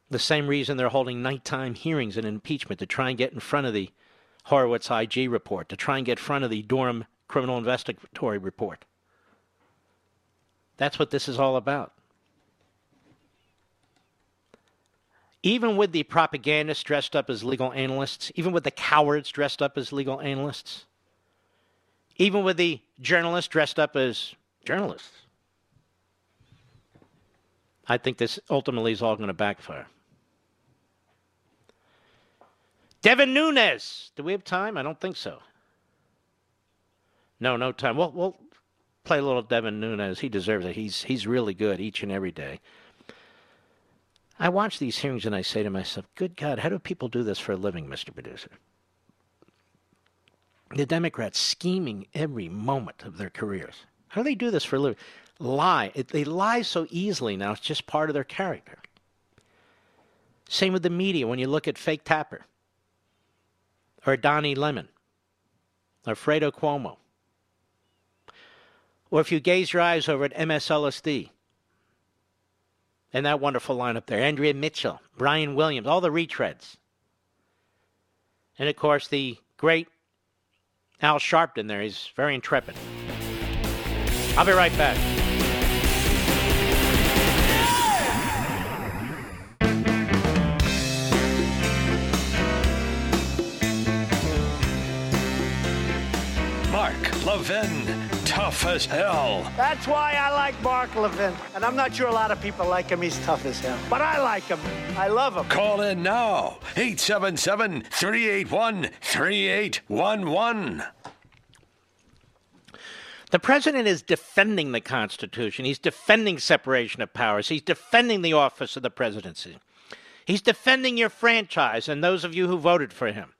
The same reason they're holding nighttime hearings and impeachment to try and get in front of the Horowitz IG report, to try and get in front of the Durham criminal investigatory report. That's what this is all about. Even with the propagandists dressed up as legal analysts, even with the cowards dressed up as legal analysts, even with the journalists dressed up as journalists, I think this ultimately is all going to backfire. Devin Nunes. Do we have time? I don't think so. No, no time. Well, we'll play a little Devin Nunes. He deserves it. He's he's really good each and every day. I watch these hearings and I say to myself, "Good God, how do people do this for a living, Mr. Producer?" The Democrats scheming every moment of their careers. How do they do this for a living? Lie. It, they lie so easily now. It's just part of their character. Same with the media. When you look at fake Tapper, or Donnie Lemon, or Fredo Cuomo, or if you gaze your eyes over at MSLSD and that wonderful lineup there Andrea Mitchell, Brian Williams, all the retreads. And of course, the great Al Sharpton there. He's very intrepid. I'll be right back. Levin tough as hell. That's why I like Mark Levin. And I'm not sure a lot of people like him. He's tough as hell. But I like him. I love him. Call in now. 877 381 3811. The president is defending the Constitution. He's defending separation of powers. He's defending the office of the presidency. He's defending your franchise and those of you who voted for him.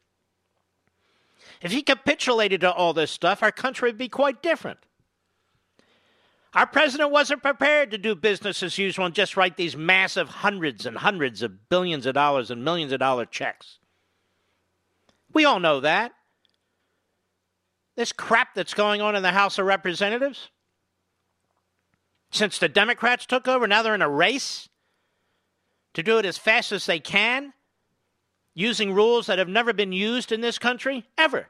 If he capitulated to all this stuff, our country would be quite different. Our president wasn't prepared to do business as usual and just write these massive hundreds and hundreds of billions of dollars and millions of dollar checks. We all know that. This crap that's going on in the House of Representatives, since the Democrats took over, now they're in a race to do it as fast as they can using rules that have never been used in this country, ever.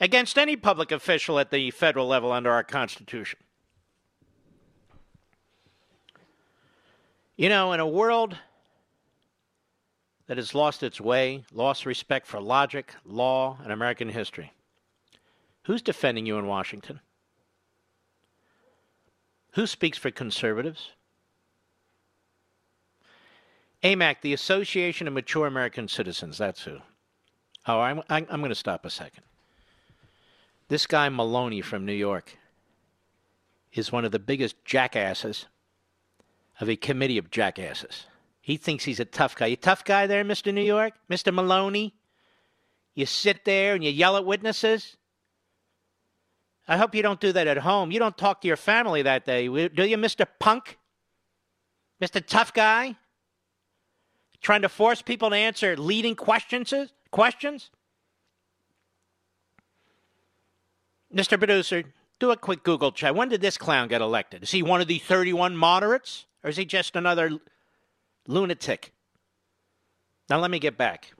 Against any public official at the federal level under our Constitution. You know, in a world that has lost its way, lost respect for logic, law, and American history, who's defending you in Washington? Who speaks for conservatives? AMAC, the Association of Mature American Citizens, that's who. Oh, I'm, I'm, going to stop a second. This guy Maloney from New York is one of the biggest jackasses of a committee of jackasses. He thinks he's a tough guy. You tough guy there, Mr. New York? Mr. Maloney? You sit there and you yell at witnesses? I hope you don't do that at home. You don't talk to your family that day, do you, Mr. Punk? Mr. Tough Guy? Trying to force people to answer leading questions? Questions? Mr. Producer, do a quick Google check. When did this clown get elected? Is he one of the 31 moderates? Or is he just another lunatic? Now, let me get back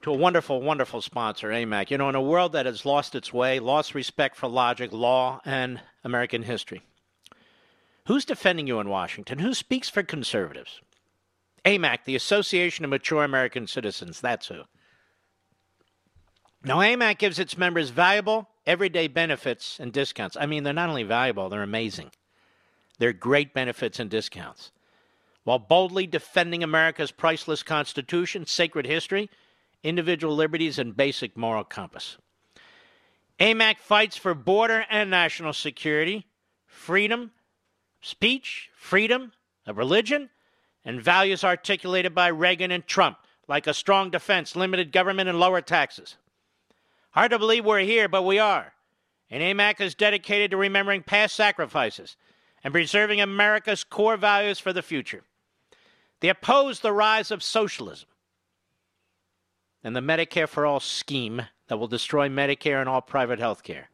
to a wonderful, wonderful sponsor, AMAC. You know, in a world that has lost its way, lost respect for logic, law, and American history, who's defending you in Washington? Who speaks for conservatives? AMAC, the Association of Mature American Citizens. That's who. Now, AMAC gives its members valuable, everyday benefits and discounts. I mean, they're not only valuable, they're amazing. They're great benefits and discounts. While boldly defending America's priceless Constitution, sacred history, individual liberties, and basic moral compass. AMAC fights for border and national security, freedom, speech, freedom of religion, and values articulated by Reagan and Trump, like a strong defense, limited government, and lower taxes. Hard to believe we're here, but we are. And AMAC is dedicated to remembering past sacrifices and preserving America's core values for the future. They oppose the rise of socialism and the Medicare for All scheme that will destroy Medicare and all private health care.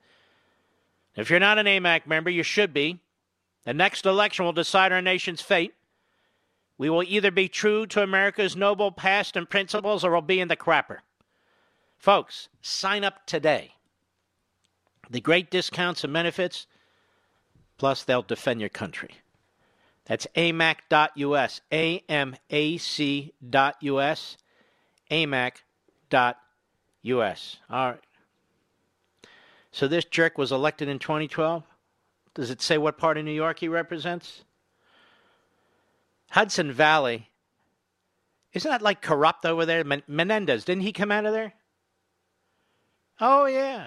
If you're not an AMAC member, you should be. The next election will decide our nation's fate. We will either be true to America's noble past and principles or we'll be in the crapper. Folks, sign up today. The great discounts and benefits, plus they'll defend your country. That's amac.us, A-M-A-C.us, amac.us. All right. So this jerk was elected in 2012? Does it say what part of New York he represents? Hudson Valley. Isn't that like corrupt over there? Men- Menendez, didn't he come out of there? Oh, yeah.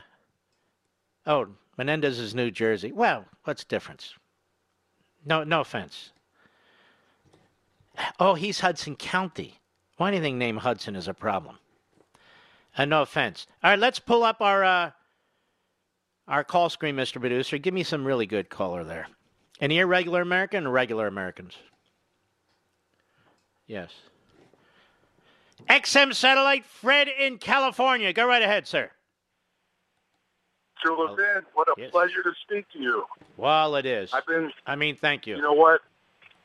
Oh, Menendez is New Jersey. Well, what's the difference? No, no offense. Oh, he's Hudson County. Why anything named Hudson is a problem. And uh, no offense. All right, let's pull up our uh, our call screen, Mr. Producer. Give me some really good caller there. Any irregular American or regular Americans? Yes. XM Satellite, Fred in California. Go right ahead, sir. Mr. Levin, what a yes. pleasure to speak to you. Well, it is. I've been. I mean, thank you. You know what?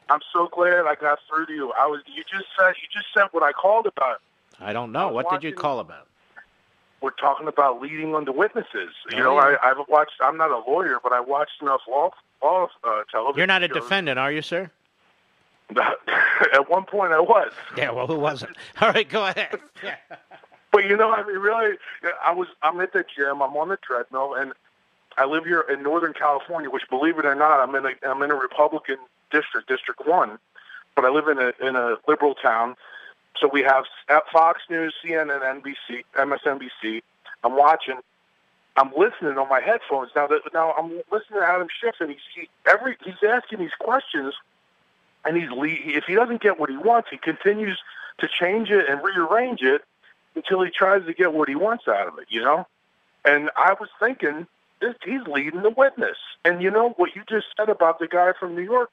I'm so glad I got through to you. I was. You just said. You just said what I called about. I don't know. What watching, did you call about? We're talking about leading on the witnesses. Oh, you know, yeah. I, I've watched. I'm not a lawyer, but I watched enough law, law uh, television. You're not a shows. defendant, are you, sir? At one point, I was. Yeah. Well, who wasn't? All right, go ahead. Yeah. But you know, I mean, really, I was. I'm at the gym. I'm on the treadmill, and I live here in Northern California. Which, believe it or not, I'm in a I'm in a Republican district, District One, but I live in a in a liberal town. So we have Fox News, CNN, NBC, MSNBC. I'm watching. I'm listening on my headphones now. That now I'm listening to Adam Schiff, and he's he, every he's asking these questions, and he's if he doesn't get what he wants, he continues to change it and rearrange it until he tries to get what he wants out of it, you know? And I was thinking, this, he's leading the witness. And you know what you just said about the guy from New York?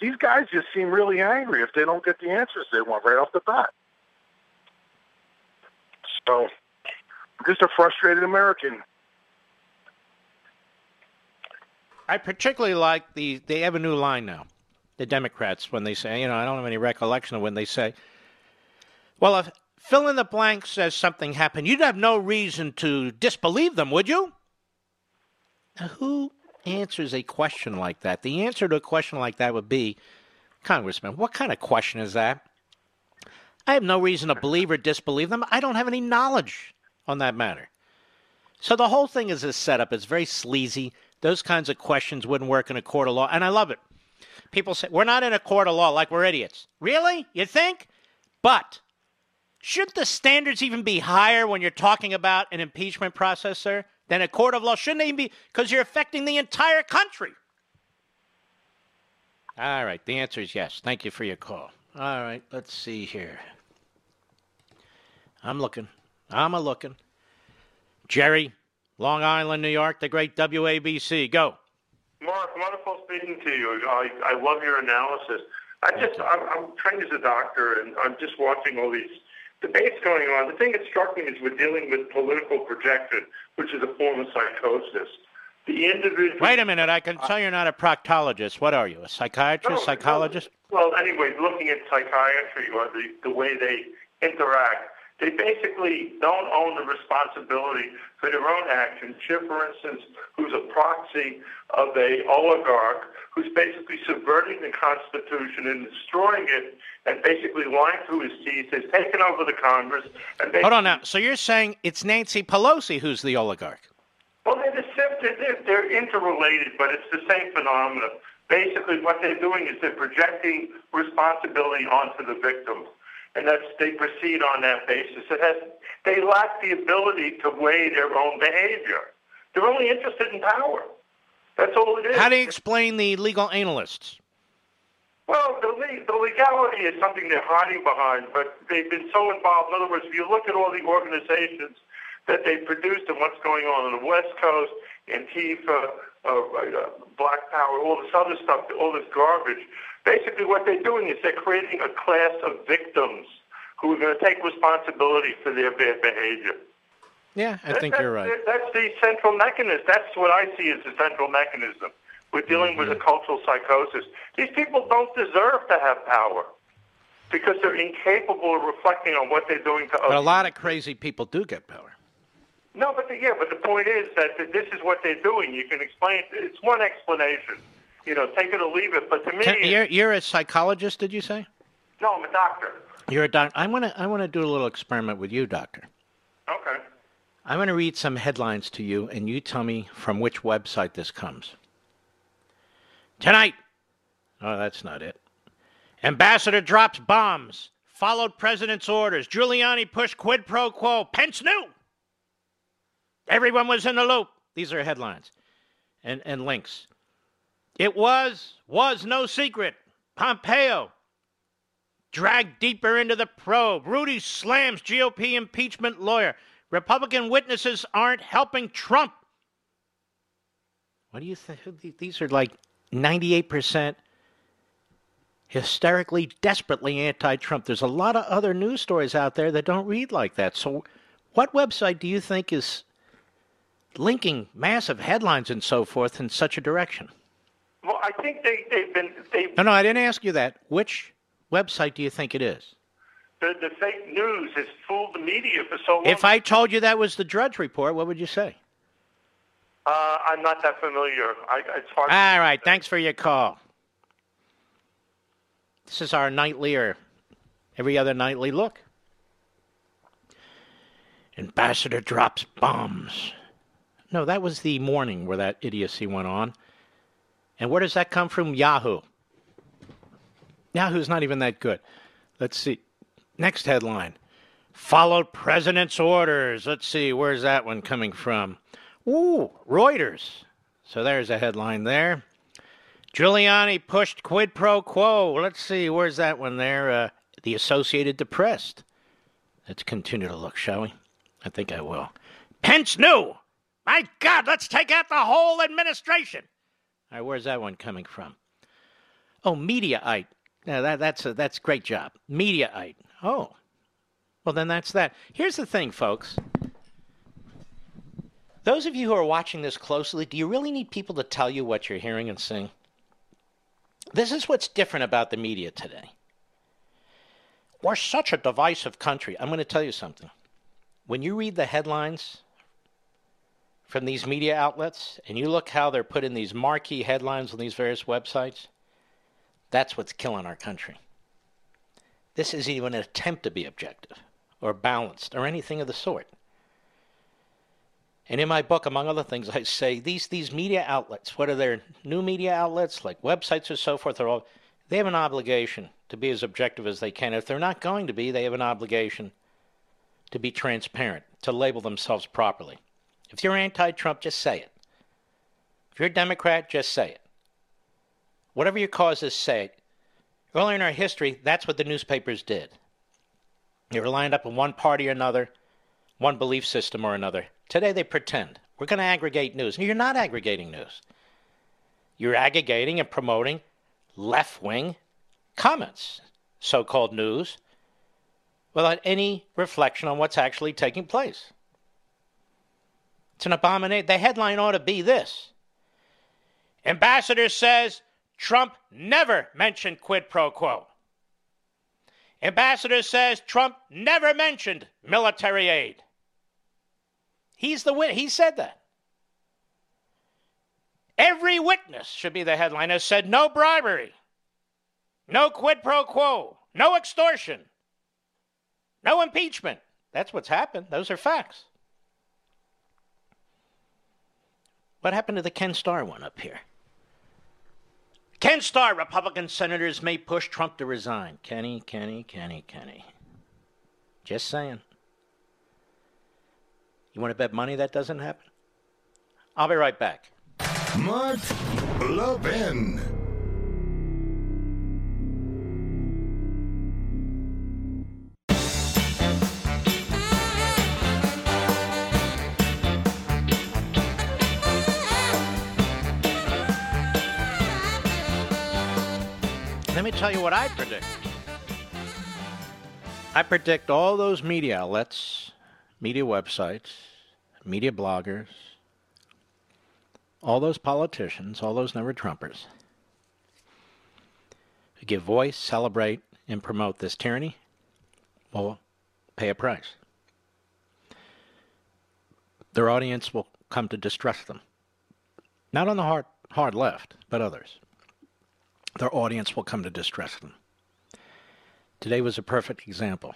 These guys just seem really angry if they don't get the answers they want right off the bat. So, just a frustrated American. I particularly like the they have a new line now. The Democrats when they say, you know, I don't have any recollection of when they say, well, if fill in the blank says something happened, you'd have no reason to disbelieve them, would you? Now, who answers a question like that? The answer to a question like that would be, Congressman, what kind of question is that? I have no reason to believe or disbelieve them. I don't have any knowledge on that matter. So the whole thing is a setup. It's very sleazy. Those kinds of questions wouldn't work in a court of law, and I love it. People say, we're not in a court of law like we're idiots. Really? You think? But Shouldn't the standards even be higher when you're talking about an impeachment process, sir, then a court of law shouldn't even be because you're affecting the entire country. All right, the answer is yes. Thank you for your call. All right, let's see here. I'm looking. I'm a looking. Jerry, Long Island, New York, the great WABC. Go. Mark, wonderful speaking to you. I, I love your analysis. I just, I'm, I'm trained as a doctor, and I'm just watching all these debates going on. The thing that struck me is we're dealing with political projection, which is a form of psychosis. The individual. Wait a minute. I can tell you're not a proctologist. What are you? A psychiatrist? No, psychologist? Well, anyway, looking at psychiatry or the, the way they interact, they basically don't own the responsibility for their own actions. Schiff, for instance, who's a proxy of a oligarch who's basically subverting the Constitution and destroying it and basically lying through his teeth, has taken over the Congress. And Hold on now. So you're saying it's Nancy Pelosi who's the oligarch? Well, they're, the, they're, they're interrelated, but it's the same phenomenon. Basically, what they're doing is they're projecting responsibility onto the victims and that's they proceed on that basis. It has they lack the ability to weigh their own behavior. They're only interested in power. That's all it is. How do you explain the legal analysts? Well, the, the legality is something they're hiding behind, but they've been so involved. In other words, if you look at all the organizations that they produced and what's going on on the West Coast, Antifa, uh, uh, Black Power, all this other stuff, all this garbage, Basically, what they're doing is they're creating a class of victims who are going to take responsibility for their bad behavior. Yeah, I think that, you're right. That's the central mechanism. That's what I see as the central mechanism. We're dealing mm-hmm. with a cultural psychosis. These people don't deserve to have power because they're incapable of reflecting on what they're doing to others. But a lot of crazy people do get power. No, but the, yeah, but the point is that this is what they're doing. You can explain. It's one explanation you know, take it or leave it. But to me, you're, you're a psychologist, did you say? No, I'm a doctor. You're a doctor. I want to I want to do a little experiment with you, doctor. Okay. I'm going to read some headlines to you, and you tell me from which website this comes. Tonight. Oh, that's not it. Ambassador drops bombs. Followed president's orders. Giuliani pushed quid pro quo. Pence knew. Everyone was in the loop. These are headlines and, and links. It was, was no secret. Pompeo dragged deeper into the probe. Rudy slams GOP impeachment lawyer. Republican witnesses aren't helping Trump. What do you think? These are like 98% hysterically, desperately anti Trump. There's a lot of other news stories out there that don't read like that. So, what website do you think is linking massive headlines and so forth in such a direction? Well, I think they, they've been. they No, no, I didn't ask you that. Which website do you think it is? The, the fake news has fooled the media for so long. If I told you that was the Drudge Report, what would you say? Uh, I'm not that familiar. I, it's hard. All right, thanks for your call. This is our nightly or every other nightly look. Ambassador drops bombs. No, that was the morning where that idiocy went on. And where does that come from? Yahoo. Yahoo's not even that good. Let's see. Next headline. Followed president's orders. Let's see, where's that one coming from? Ooh, Reuters. So there's a headline there. Giuliani pushed quid pro quo. Let's see, where's that one there? Uh, the Associated Press. Let's continue to look, shall we? I think I will. Pence knew. My God, let's take out the whole administration. Where's that one coming from? Oh, Mediaite. Yeah, that, that's a that's great job. Mediaite. Oh, well then that's that. Here's the thing, folks. Those of you who are watching this closely, do you really need people to tell you what you're hearing and seeing? This is what's different about the media today. We're such a divisive country. I'm going to tell you something. When you read the headlines from these media outlets and you look how they're putting these marquee headlines on these various websites, that's what's killing our country. This isn't even an attempt to be objective or balanced or anything of the sort. And in my book, among other things, I say these these media outlets, what are their new media outlets like websites or so forth, all they have an obligation to be as objective as they can. If they're not going to be, they have an obligation to be transparent, to label themselves properly. If you're anti Trump, just say it. If you're a Democrat, just say it. Whatever your cause is, say it. Earlier in our history, that's what the newspapers did. They were lined up in one party or another, one belief system or another. Today they pretend. We're going to aggregate news. And you're not aggregating news. You're aggregating and promoting left wing comments, so called news, without any reflection on what's actually taking place. It's an abomination. The headline ought to be this Ambassador says Trump never mentioned quid pro quo. Ambassador says Trump never mentioned military aid. He's the wit. He said that. Every witness should be the headline has said no bribery, no quid pro quo, no extortion, no impeachment. That's what's happened. Those are facts. What happened to the Ken Starr one up here? Ken Starr, Republican senators may push Trump to resign. Kenny, Kenny, Kenny, Kenny. Just saying. You want to bet money that doesn't happen? I'll be right back. Mark Levin. Tell you what I predict. I predict all those media outlets, media websites, media bloggers, all those politicians, all those never Trumpers, who give voice, celebrate, and promote this tyranny will pay a price. Their audience will come to distrust them. Not on the hard, hard left, but others. Their audience will come to distrust them. Today was a perfect example.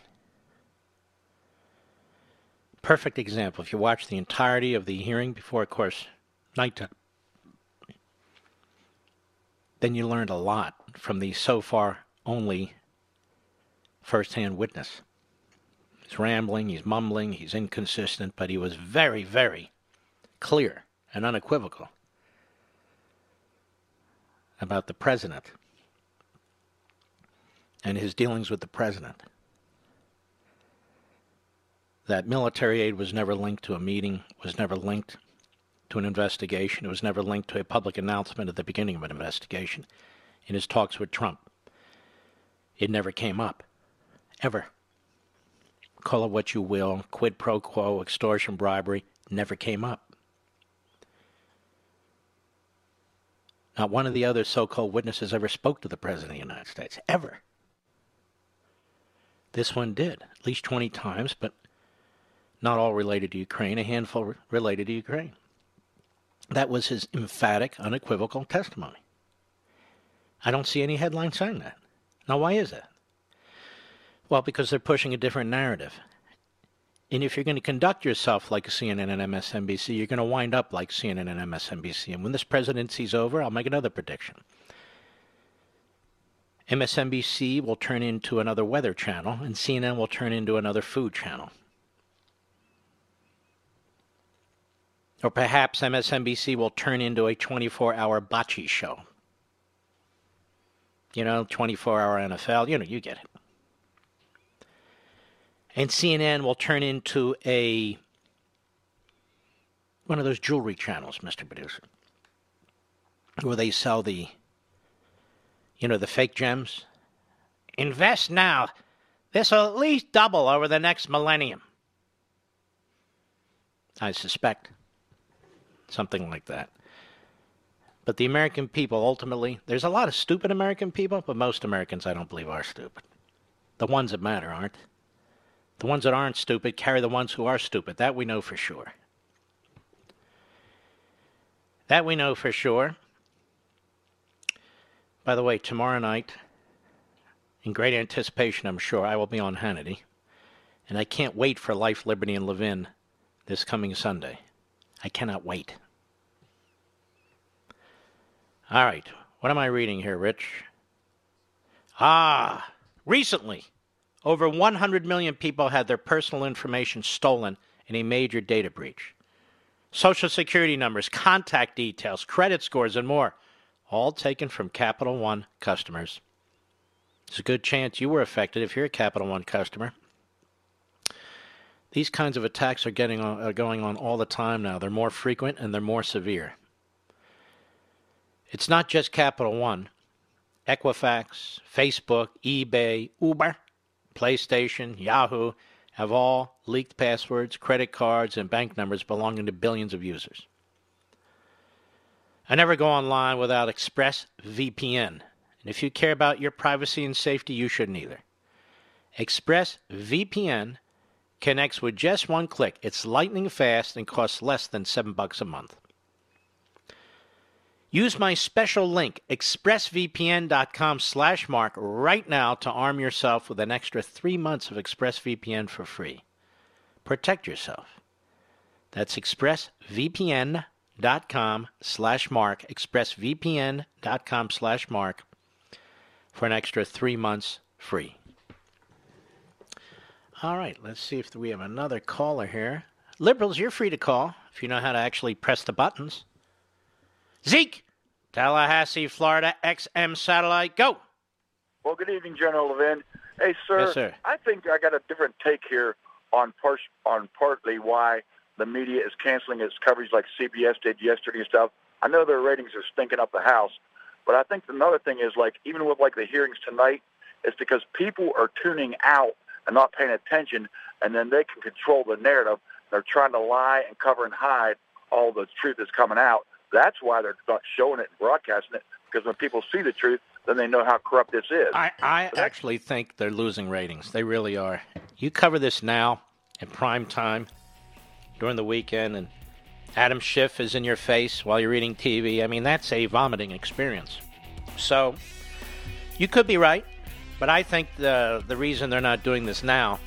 Perfect example. If you watch the entirety of the hearing before, of course, nighttime, then you learned a lot from the so far only first-hand witness. He's rambling, he's mumbling, he's inconsistent, but he was very, very clear and unequivocal about the president and his dealings with the president. That military aid was never linked to a meeting, was never linked to an investigation, it was never linked to a public announcement at the beginning of an investigation. In his talks with Trump, it never came up. Ever. Call it what you will, quid pro quo, extortion, bribery, never came up. Not one of the other so called witnesses ever spoke to the President of the United States. Ever. This one did, at least 20 times, but not all related to Ukraine, a handful related to Ukraine. That was his emphatic, unequivocal testimony. I don't see any headline saying that. Now, why is that? Well, because they're pushing a different narrative. And if you're going to conduct yourself like CNN and MSNBC, you're going to wind up like CNN and MSNBC. And when this presidency's over, I'll make another prediction. MSNBC will turn into another weather channel, and CNN will turn into another food channel. Or perhaps MSNBC will turn into a 24 hour bocce show. You know, 24 hour NFL, you know, you get it and CNN will turn into a one of those jewelry channels, Mr. Producer, where they sell the you know the fake gems. Invest now. This will at least double over the next millennium. I suspect something like that. But the American people ultimately, there's a lot of stupid American people, but most Americans I don't believe are stupid. The ones that matter aren't. The ones that aren't stupid carry the ones who are stupid. That we know for sure. That we know for sure. By the way, tomorrow night, in great anticipation, I'm sure, I will be on Hannity. And I can't wait for Life, Liberty, and Levin this coming Sunday. I cannot wait. All right. What am I reading here, Rich? Ah, recently. Over 100 million people had their personal information stolen in a major data breach. social security numbers, contact details, credit scores, and more, all taken from Capital One customers. There's a good chance you were affected if you're a Capital One customer. These kinds of attacks are getting on, are going on all the time now. They're more frequent and they're more severe. It's not just Capital One. Equifax, Facebook, eBay, Uber, PlayStation, Yahoo have all leaked passwords, credit cards, and bank numbers belonging to billions of users. I never go online without ExpressVPN. And if you care about your privacy and safety, you shouldn't either. ExpressVPN connects with just one click. It's lightning fast and costs less than 7 bucks a month. Use my special link, expressvpn.com slash mark, right now to arm yourself with an extra three months of ExpressVPN for free. Protect yourself. That's expressvpn.com slash mark, expressvpn.com slash mark, for an extra three months free. All right, let's see if we have another caller here. Liberals, you're free to call if you know how to actually press the buttons. Zeke, Tallahassee, Florida, XM satellite, go. Well, good evening, General Levin. Hey, sir. Yes, sir. I think I got a different take here on part, on partly why the media is canceling its coverage like CBS did yesterday and stuff. I know their ratings are stinking up the house, but I think another thing is like even with like the hearings tonight, it's because people are tuning out and not paying attention, and then they can control the narrative. They're trying to lie and cover and hide all the truth that's coming out. That's why they're not showing it and broadcasting it because when people see the truth, then they know how corrupt this is. I, I actually think they're losing ratings. They really are. You cover this now in prime time during the weekend, and Adam Schiff is in your face while you're eating TV. I mean, that's a vomiting experience. So, you could be right, but I think the the reason they're not doing this now,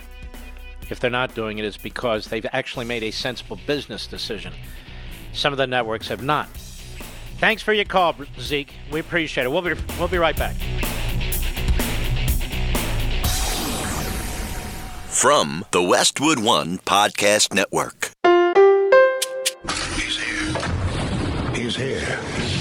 if they're not doing it, is because they've actually made a sensible business decision. Some of the networks have not. Thanks for your call, Zeke. We appreciate it. We'll be, we'll be right back. From the Westwood One Podcast Network. He's here. He's here.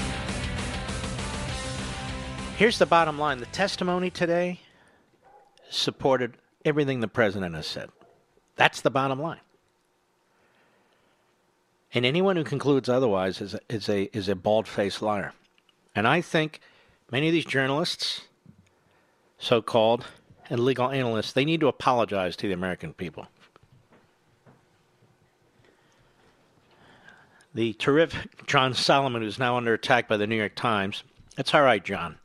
Here's the bottom line. The testimony today supported everything the president has said. That's the bottom line. And anyone who concludes otherwise is a, is a is a bald-faced liar. And I think many of these journalists, so-called and legal analysts, they need to apologize to the American people. The terrific John Solomon, who's now under attack by the New York Times. That's all right, John.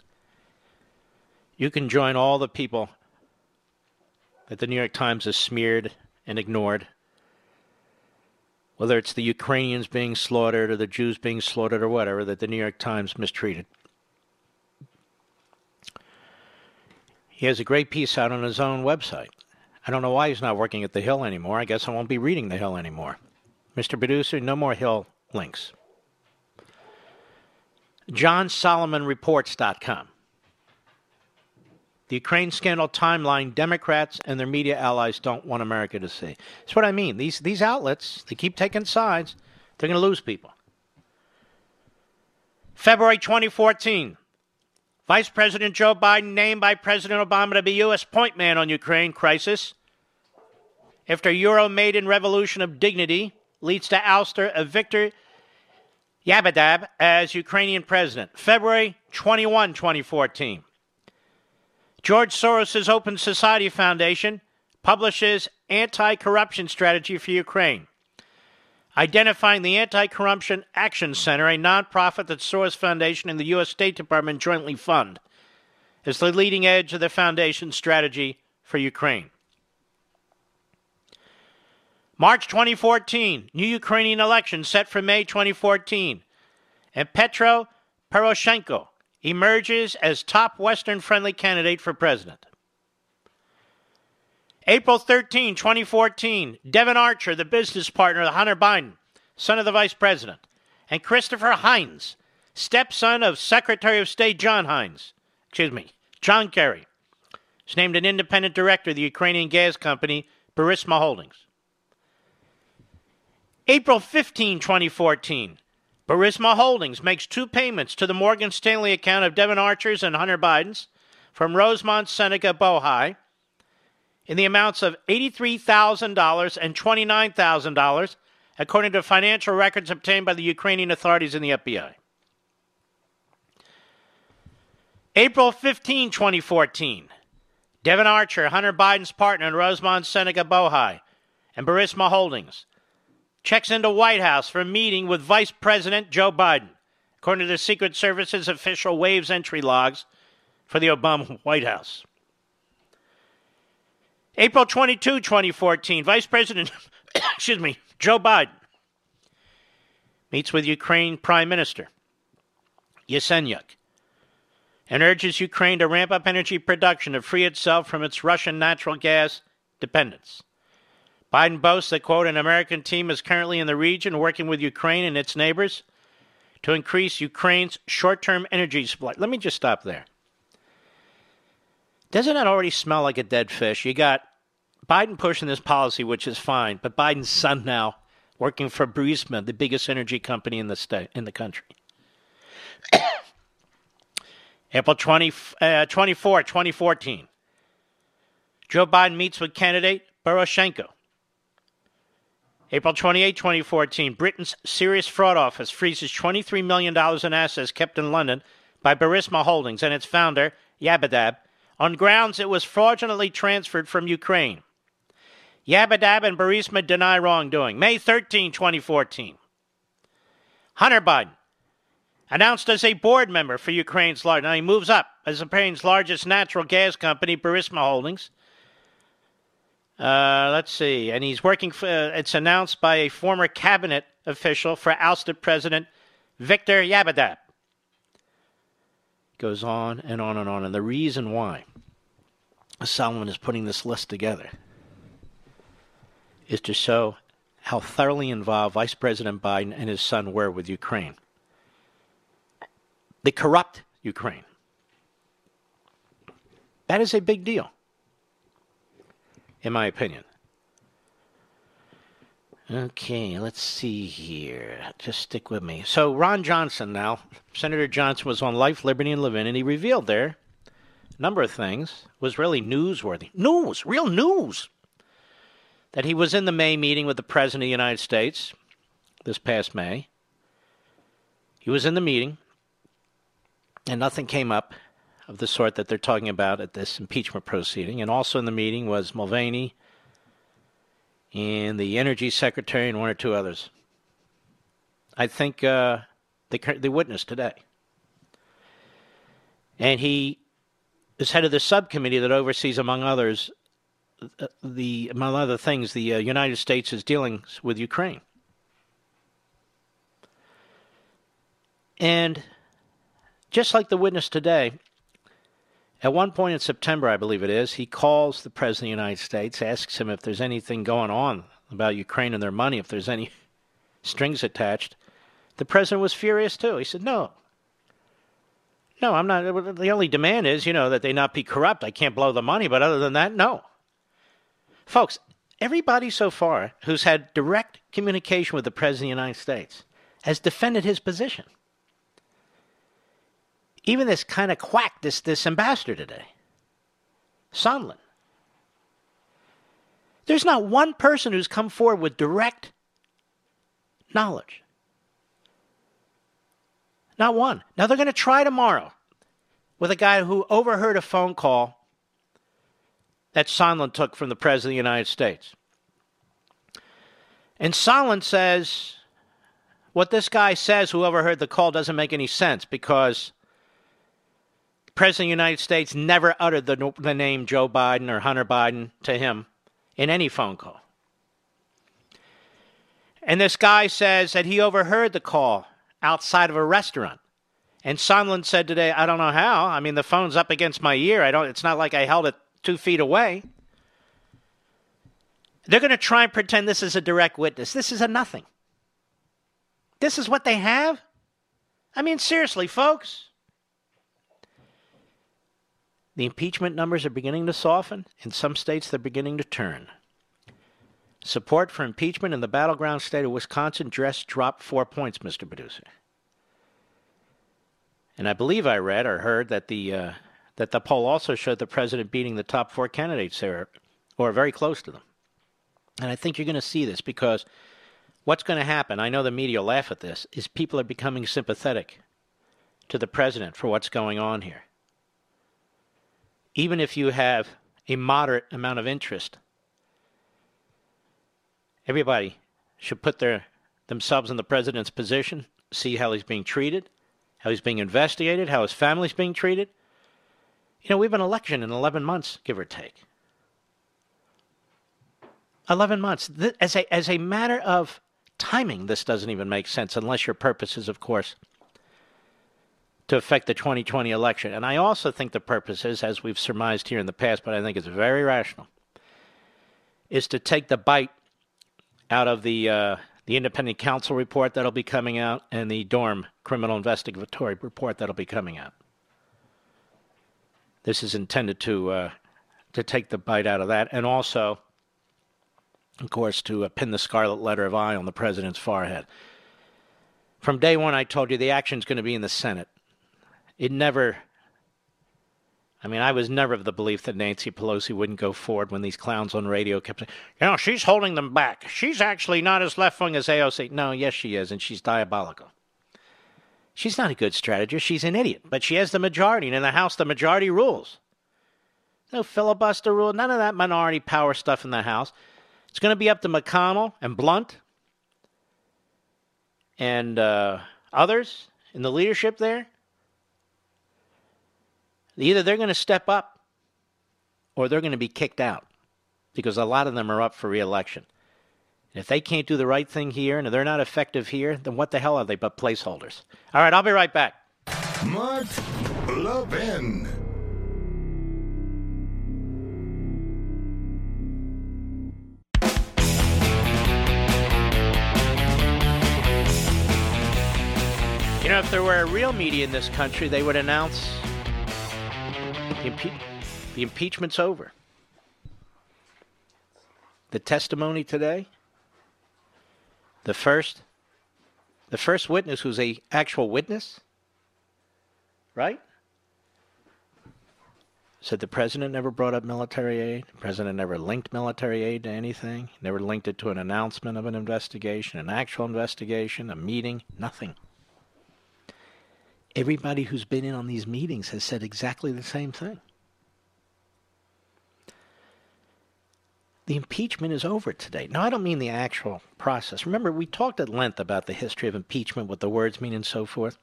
You can join all the people that the New York Times has smeared and ignored. Whether it's the Ukrainians being slaughtered or the Jews being slaughtered or whatever, that the New York Times mistreated. He has a great piece out on his own website. I don't know why he's not working at The Hill anymore. I guess I won't be reading The Hill anymore. Mr. Producer, no more Hill links. JohnSolomonReports.com. The Ukraine scandal timeline Democrats and their media allies don't want America to see. That's what I mean. These these outlets, they keep taking sides. They're going to lose people. February 2014. Vice President Joe Biden named by President Obama to be U.S. point man on Ukraine crisis. After Euro-Maidan revolution of dignity leads to ouster of Viktor Yabadab as Ukrainian president. February 21, 2014. George Soros' Open Society Foundation publishes anti-corruption strategy for Ukraine. Identifying the Anti-Corruption Action Center, a nonprofit that Soros Foundation and the U.S. State Department jointly fund, as the leading edge of the foundation's strategy for Ukraine. March 2014, new Ukrainian election set for May 2014, and Petro Poroshenko emerges as top Western friendly candidate for president. April 13, 2014, Devon Archer, the business partner of Hunter Biden, son of the vice president, and Christopher Heinz, stepson of Secretary of State John Heinz, excuse me, John Kerry, is named an independent director of the Ukrainian gas company Burisma Holdings. April 15, 2014, Burisma Holdings makes two payments to the Morgan Stanley account of Devon Archer's and Hunter Biden's from Rosemont Seneca Bohai in the amounts of $83,000 and $29,000, according to financial records obtained by the Ukrainian authorities and the FBI. April 15, 2014, Devon Archer, Hunter Biden's partner in Rosemont Seneca Bohai, and Burisma Holdings checks into White House for a meeting with Vice President Joe Biden, according to the Secret Service's official Waves entry logs for the Obama White House. April 22, 2014, Vice President, excuse me, Joe Biden meets with Ukraine Prime Minister Yatsenyuk and urges Ukraine to ramp up energy production to free itself from its Russian natural gas dependence. Biden boasts that, quote, an American team is currently in the region working with Ukraine and its neighbors to increase Ukraine's short term energy supply. Let me just stop there. Doesn't that already smell like a dead fish? You got Biden pushing this policy, which is fine, but Biden's son now working for Burisma, the biggest energy company in the state in the country. April 20, uh, 24, 2014. Joe Biden meets with candidate Poroshenko. April 28, 2014, Britain's Serious Fraud Office freezes $23 million in assets kept in London by Burisma Holdings and its founder, Yabadab, on grounds it was fraudulently transferred from Ukraine. Yabadab and Burisma deny wrongdoing. May 13, 2014. Hunter Biden, announced as a board member for Ukraine's largest, now he moves up as Ukraine's largest natural gas company, Burisma Holdings, uh, let's see. And he's working for, uh, it's announced by a former cabinet official for ousted President Victor Yabadab. Goes on and on and on. And the reason why Solomon is putting this list together is to show how thoroughly involved Vice President Biden and his son were with Ukraine. They corrupt Ukraine. That is a big deal in my opinion. Okay, let's see here. Just stick with me. So, Ron Johnson now, Senator Johnson was on Life, Liberty, and Levin, and he revealed there a number of things. was really newsworthy. News, real news. That he was in the May meeting with the President of the United States this past May. He was in the meeting, and nothing came up of the sort that they're talking about at this impeachment proceeding. And also in the meeting was Mulvaney and the Energy Secretary and one or two others. I think uh, they, they witnessed today. And he is head of the subcommittee that oversees, among others, uh, the among other things, the uh, United States' is dealing with Ukraine. And just like the witness today, at one point in September, I believe it is, he calls the President of the United States, asks him if there's anything going on about Ukraine and their money, if there's any strings attached. The President was furious too. He said, No. No, I'm not. The only demand is, you know, that they not be corrupt. I can't blow the money, but other than that, no. Folks, everybody so far who's had direct communication with the President of the United States has defended his position even this kind of quack, this, this ambassador today, Sondland. There's not one person who's come forward with direct knowledge. Not one. Now they're going to try tomorrow with a guy who overheard a phone call that Sondland took from the President of the United States. And Sondland says what this guy says, who overheard the call, doesn't make any sense because President of the United States never uttered the, the name Joe Biden or Hunter Biden to him in any phone call. And this guy says that he overheard the call outside of a restaurant. And Sondland said today, I don't know how. I mean, the phone's up against my ear. I don't. It's not like I held it two feet away. They're going to try and pretend this is a direct witness. This is a nothing. This is what they have? I mean, seriously, folks. The impeachment numbers are beginning to soften. In some states, they're beginning to turn. Support for impeachment in the battleground state of Wisconsin just dropped four points, Mr. Producer. And I believe I read or heard that the uh, that the poll also showed the president beating the top four candidates there, or very close to them. And I think you're going to see this because what's going to happen, I know the media laugh at this, is people are becoming sympathetic to the president for what's going on here even if you have a moderate amount of interest, everybody should put their themselves in the president's position, see how he's being treated, how he's being investigated, how his family's being treated. You know, we have an election in 11 months, give or take. 11 months. As a, as a matter of timing, this doesn't even make sense unless your purpose is, of course, to affect the 2020 election. And I also think the purpose is, as we've surmised here in the past, but I think it's very rational, is to take the bite out of the uh, the independent counsel report that'll be coming out and the Durham criminal investigatory report that'll be coming out. This is intended to uh, to take the bite out of that, and also, of course, to uh, pin the scarlet letter of I on the president's forehead. From day one, I told you the action's going to be in the Senate it never. I mean, I was never of the belief that Nancy Pelosi wouldn't go forward when these clowns on radio kept saying, you know, she's holding them back. She's actually not as left wing as AOC. No, yes, she is, and she's diabolical. She's not a good strategist. She's an idiot, but she has the majority, and in the House, the majority rules. No filibuster rule, none of that minority power stuff in the House. It's going to be up to McConnell and Blunt and uh, others in the leadership there Either they're going to step up or they're going to be kicked out because a lot of them are up for reelection. And if they can't do the right thing here and they're not effective here, then what the hell are they but placeholders? All right, I'll be right back. Mark Levin. You know, if there were a real media in this country, they would announce impe- the impeachment's over. The testimony today, the first, the first witness who's a actual witness, right? Said the president never brought up military aid. The president never linked military aid to anything. Never linked it to an announcement of an investigation, an actual investigation, a meeting, nothing. Everybody who's been in on these meetings has said exactly the same thing. The impeachment is over today. Now, I don't mean the actual process. Remember, we talked at length about the history of impeachment, what the words mean, and so forth.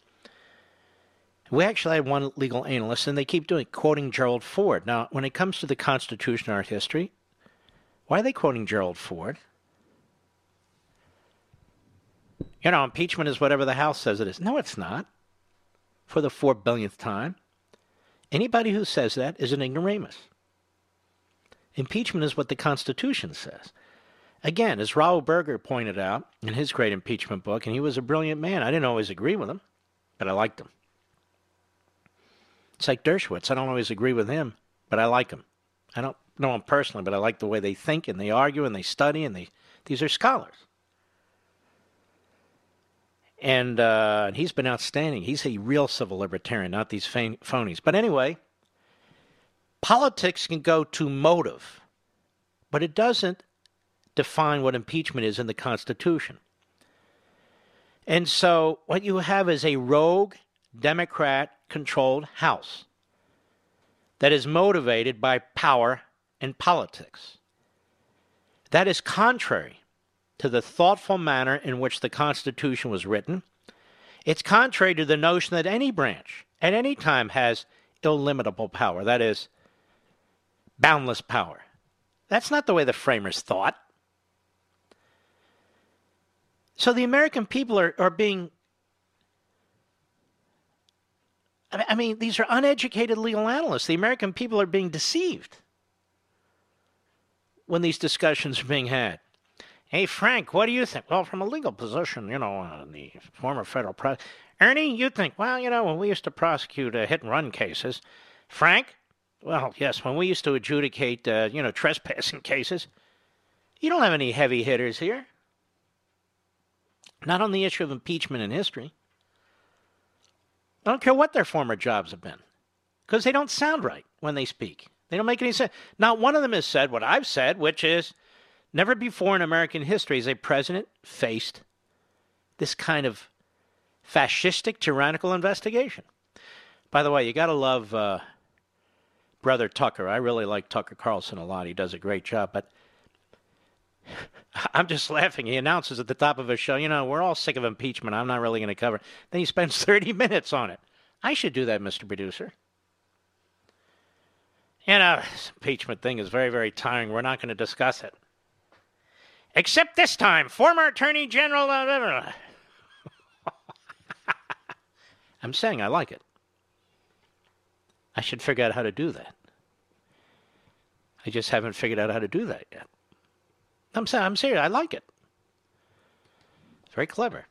We actually had one legal analyst, and they keep doing quoting Gerald Ford. Now, when it comes to the Constitution art history, why are they quoting Gerald Ford? You know, impeachment is whatever the House says it is. No, it's not for the four billionth time. Anybody who says that is an ignoramus. Impeachment is what the Constitution says. Again, as Raoul Berger pointed out in his great impeachment book, and he was a brilliant man. I didn't always agree with him, but I liked him. It's like Dershowitz. I don't always agree with him, but I like him. I don't know him personally, but I like the way they think and they argue and they study and they these are scholars and uh, he's been outstanding. He's a real civil libertarian, not these phonies. But anyway, politics can go to motive, but it doesn't define what impeachment is in the Constitution. And so what you have is a rogue, Democrat controlled House that is motivated by power and politics. That is contrary to the thoughtful manner in which the Constitution was written. It's contrary to the notion that any branch at any time has illimitable power, that is, boundless power. That's not the way the framers thought. So the American people are, are being. I mean, these are uneducated legal analysts. The American people are being deceived when these discussions are being had. Hey, Frank, what do you think? Well, from a legal position, you know, uh, the former federal president. Ernie, you think, well, you know, when we used to prosecute uh, hit and run cases, Frank, well, yes, when we used to adjudicate, uh, you know, trespassing cases, you don't have any heavy hitters here. Not on the issue of impeachment in history. I don't care what their former jobs have been, because they don't sound right when they speak. They don't make any sense. Not one of them has said what I've said, which is never before in American history has a president faced this kind of fascistic, tyrannical investigation. By the way, you got to love uh, Brother Tucker. I really like Tucker Carlson a lot. He does a great job. But I'm just laughing. He announces at the top of his show, you know, we're all sick of impeachment. I'm not really going to cover it. Then he spends 30 minutes on it. I should do that, Mr. Producer. You know, this impeachment thing is very, very tiring. We're not going to discuss it. Except this time, former Attorney General. I'm saying I like it. I should figure out how to do that. I just haven't figured out how to do that yet. I'm saying I'm serious. I like it. It's very clever.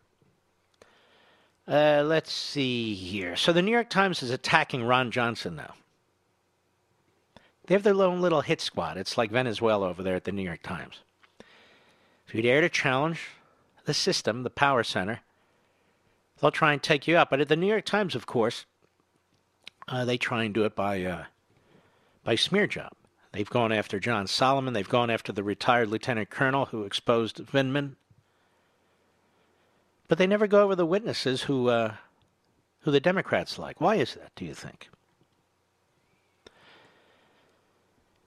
Uh, let's see here. So the New York Times is attacking Ron Johnson now. They have their own little hit squad. It's like Venezuela over there at the New York Times. If you dare to challenge the system, the power center, they'll try and take you out. But at the New York Times, of course, uh, they try and do it by uh, by smear job. They've gone after John Solomon. They've gone after the retired lieutenant colonel who exposed Vindman. But they never go over the witnesses who uh, who the Democrats like. Why is that? Do you think?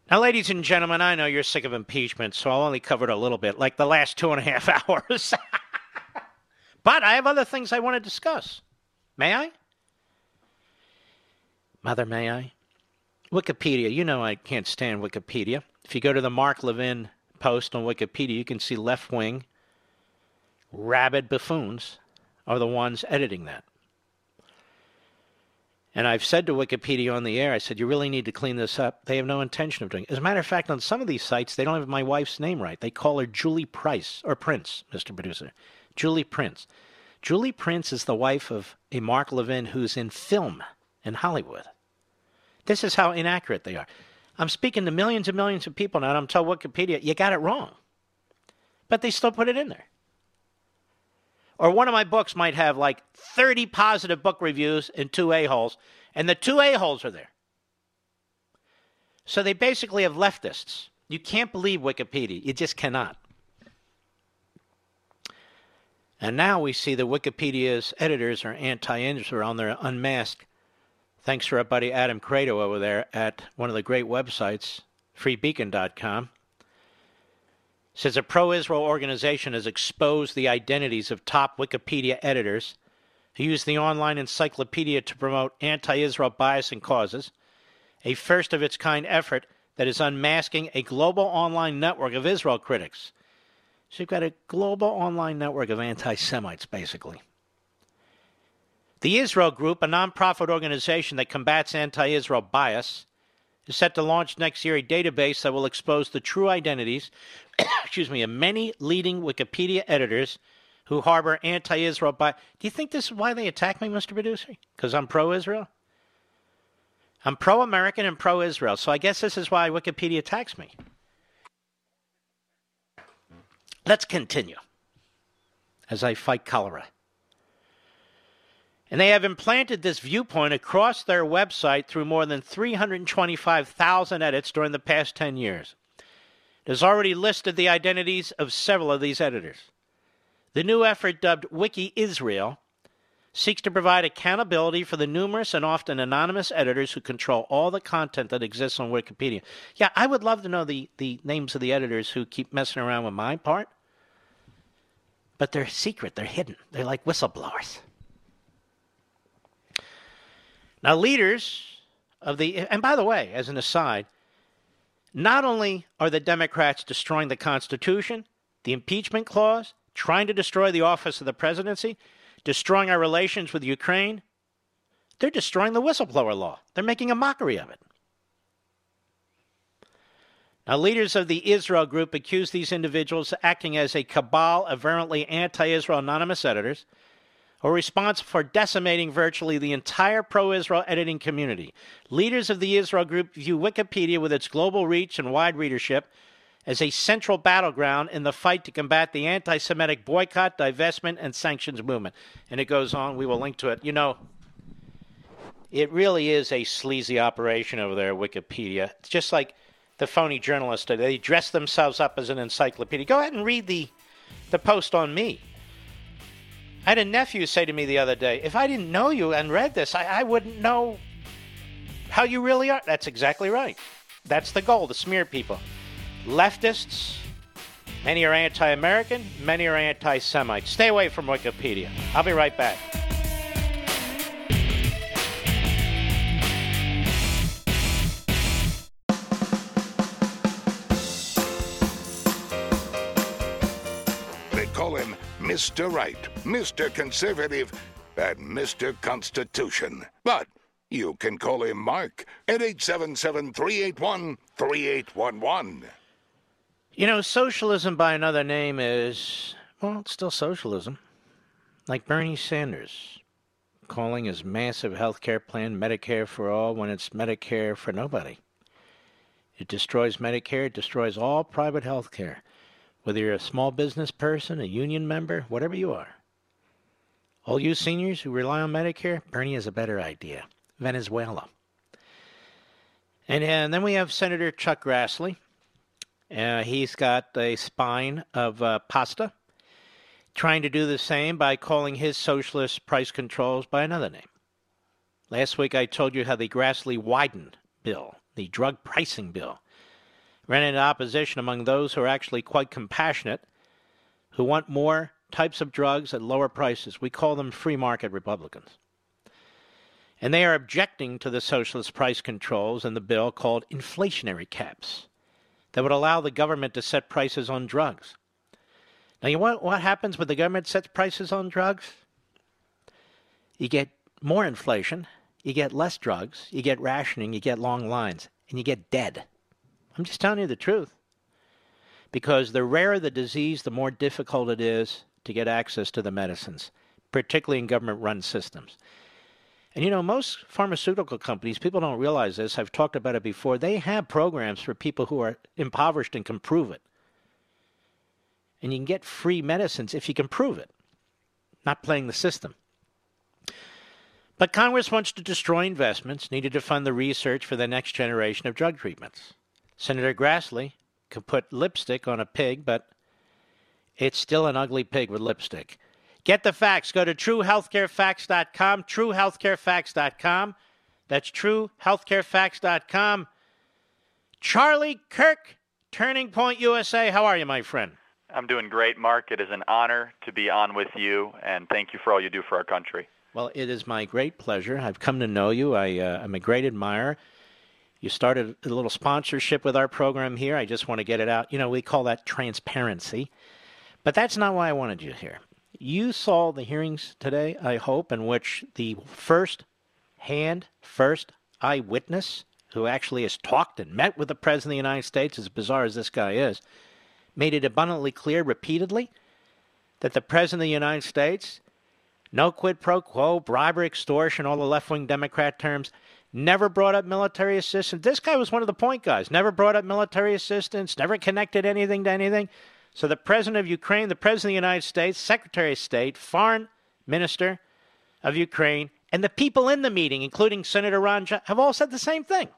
Now, ladies and gentlemen, I know you're sick of impeachment, so I'll only cover it a little bit, like the last two and a half hours. but I have other things I want to discuss. May I? Mother, may I? Wikipedia. You know I can't stand Wikipedia. If you go to the Mark Levin post on Wikipedia, you can see left wing, rabid buffoons are the ones editing that. And I've said to Wikipedia on the air, I said, you really need to clean this up. They have no intention of doing it. As a matter of fact, on some of these sites, they don't have my wife's name right. They call her Julie Price, or Prince, Mr. Producer. Julie Prince. Julie Prince is the wife of a Mark Levin who's in film in Hollywood. This is how inaccurate they are. I'm speaking to millions and millions of people now, and I'm telling Wikipedia, you got it wrong. But they still put it in there. Or one of my books might have like 30 positive book reviews and two a-holes, and the two a-holes are there. So they basically have leftists. You can't believe Wikipedia. You just cannot. And now we see that Wikipedia's editors are anti-Israel on their unmasked. Thanks to our buddy Adam Kredo over there at one of the great websites, freebeacon.com says a pro Israel organization has exposed the identities of top Wikipedia editors who use the online encyclopedia to promote anti Israel bias and causes, a first of its kind effort that is unmasking a global online network of Israel critics. So you've got a global online network of anti Semites, basically. The Israel Group, a nonprofit organization that combats anti Israel bias, is set to launch next year a database that will expose the true identities, excuse me, of many leading Wikipedia editors who harbor anti-Israel bias. Do you think this is why they attack me, Mr. Producer? Because I'm pro-Israel? I'm pro-American and pro-Israel, so I guess this is why Wikipedia attacks me. Let's continue as I fight cholera. And they have implanted this viewpoint across their website through more than 325,000 edits during the past 10 years. It has already listed the identities of several of these editors. The new effort, dubbed Wiki Israel, seeks to provide accountability for the numerous and often anonymous editors who control all the content that exists on Wikipedia. Yeah, I would love to know the, the names of the editors who keep messing around with my part. But they're secret, they're hidden. They're like whistleblowers. Now, leaders of the, and by the way, as an aside, not only are the Democrats destroying the Constitution, the impeachment clause, trying to destroy the office of the presidency, destroying our relations with Ukraine. They're destroying the whistleblower law. They're making a mockery of it. Now, leaders of the Israel group accuse these individuals acting as a cabal of anti Israel anonymous editors who are responsible for decimating virtually the entire pro Israel editing community. Leaders of the Israel group view Wikipedia with its global reach and wide readership as a central battleground in the fight to combat the anti Semitic boycott, divestment, and sanctions movement. And it goes on. We will link to it. You know, it really is a sleazy operation over there, Wikipedia. It's just like the phony journalists. They dress themselves up as an encyclopedia. Go ahead and read the, the post on me. I had a nephew say to me the other day, if I didn't know you and read this, I, I wouldn't know how you really are. That's exactly right. That's the goal, to smear people leftists. Many are anti American, many are anti Semites. Stay away from Wikipedia. I'll be right back. Mr. Right, Mr. Conservative, and Mr. Constitution. But you can call him Mark at 877 381 3811. You know, socialism by another name is, well, it's still socialism. Like Bernie Sanders calling his massive health care plan Medicare for all when it's Medicare for nobody. It destroys Medicare, it destroys all private health care. Whether you're a small business person, a union member, whatever you are. All you seniors who rely on Medicare, Bernie has a better idea Venezuela. And, and then we have Senator Chuck Grassley uh, he's got a spine of uh, pasta, trying to do the same by calling his socialist price controls by another name. Last week I told you how the Grassley Wyden bill, the drug pricing bill, ran into opposition among those who are actually quite compassionate, who want more types of drugs at lower prices. We call them free market Republicans. And they are objecting to the socialist price controls in the bill called inflationary caps that would allow the government to set prices on drugs. Now, you want what happens when the government sets prices on drugs? You get more inflation, you get less drugs, you get rationing, you get long lines, and you get dead. I'm just telling you the truth. Because the rarer the disease, the more difficult it is to get access to the medicines, particularly in government run systems. And you know, most pharmaceutical companies, people don't realize this, I've talked about it before, they have programs for people who are impoverished and can prove it. And you can get free medicines if you can prove it, not playing the system. But Congress wants to destroy investments needed to fund the research for the next generation of drug treatments. Senator Grassley could put lipstick on a pig, but it's still an ugly pig with lipstick. Get the facts. Go to truehealthcarefacts.com, truehealthcarefacts.com. That's truehealthcarefacts.com. Charlie Kirk, Turning Point USA. How are you, my friend? I'm doing great, Mark. It is an honor to be on with you, and thank you for all you do for our country. Well, it is my great pleasure. I've come to know you. I, uh, I'm a great admirer. You started a little sponsorship with our program here. I just want to get it out. You know, we call that transparency. But that's not why I wanted you here. You saw the hearings today, I hope, in which the first hand, first eyewitness who actually has talked and met with the President of the United States, as bizarre as this guy is, made it abundantly clear repeatedly that the President of the United States, no quid pro quo, bribery, extortion, all the left wing Democrat terms, never brought up military assistance. This guy was one of the point guys, never brought up military assistance, never connected anything to anything. So the President of Ukraine, the President of the United States, Secretary of State, Foreign Minister of Ukraine, and the people in the meeting, including Senator Ron, have all said the same thing.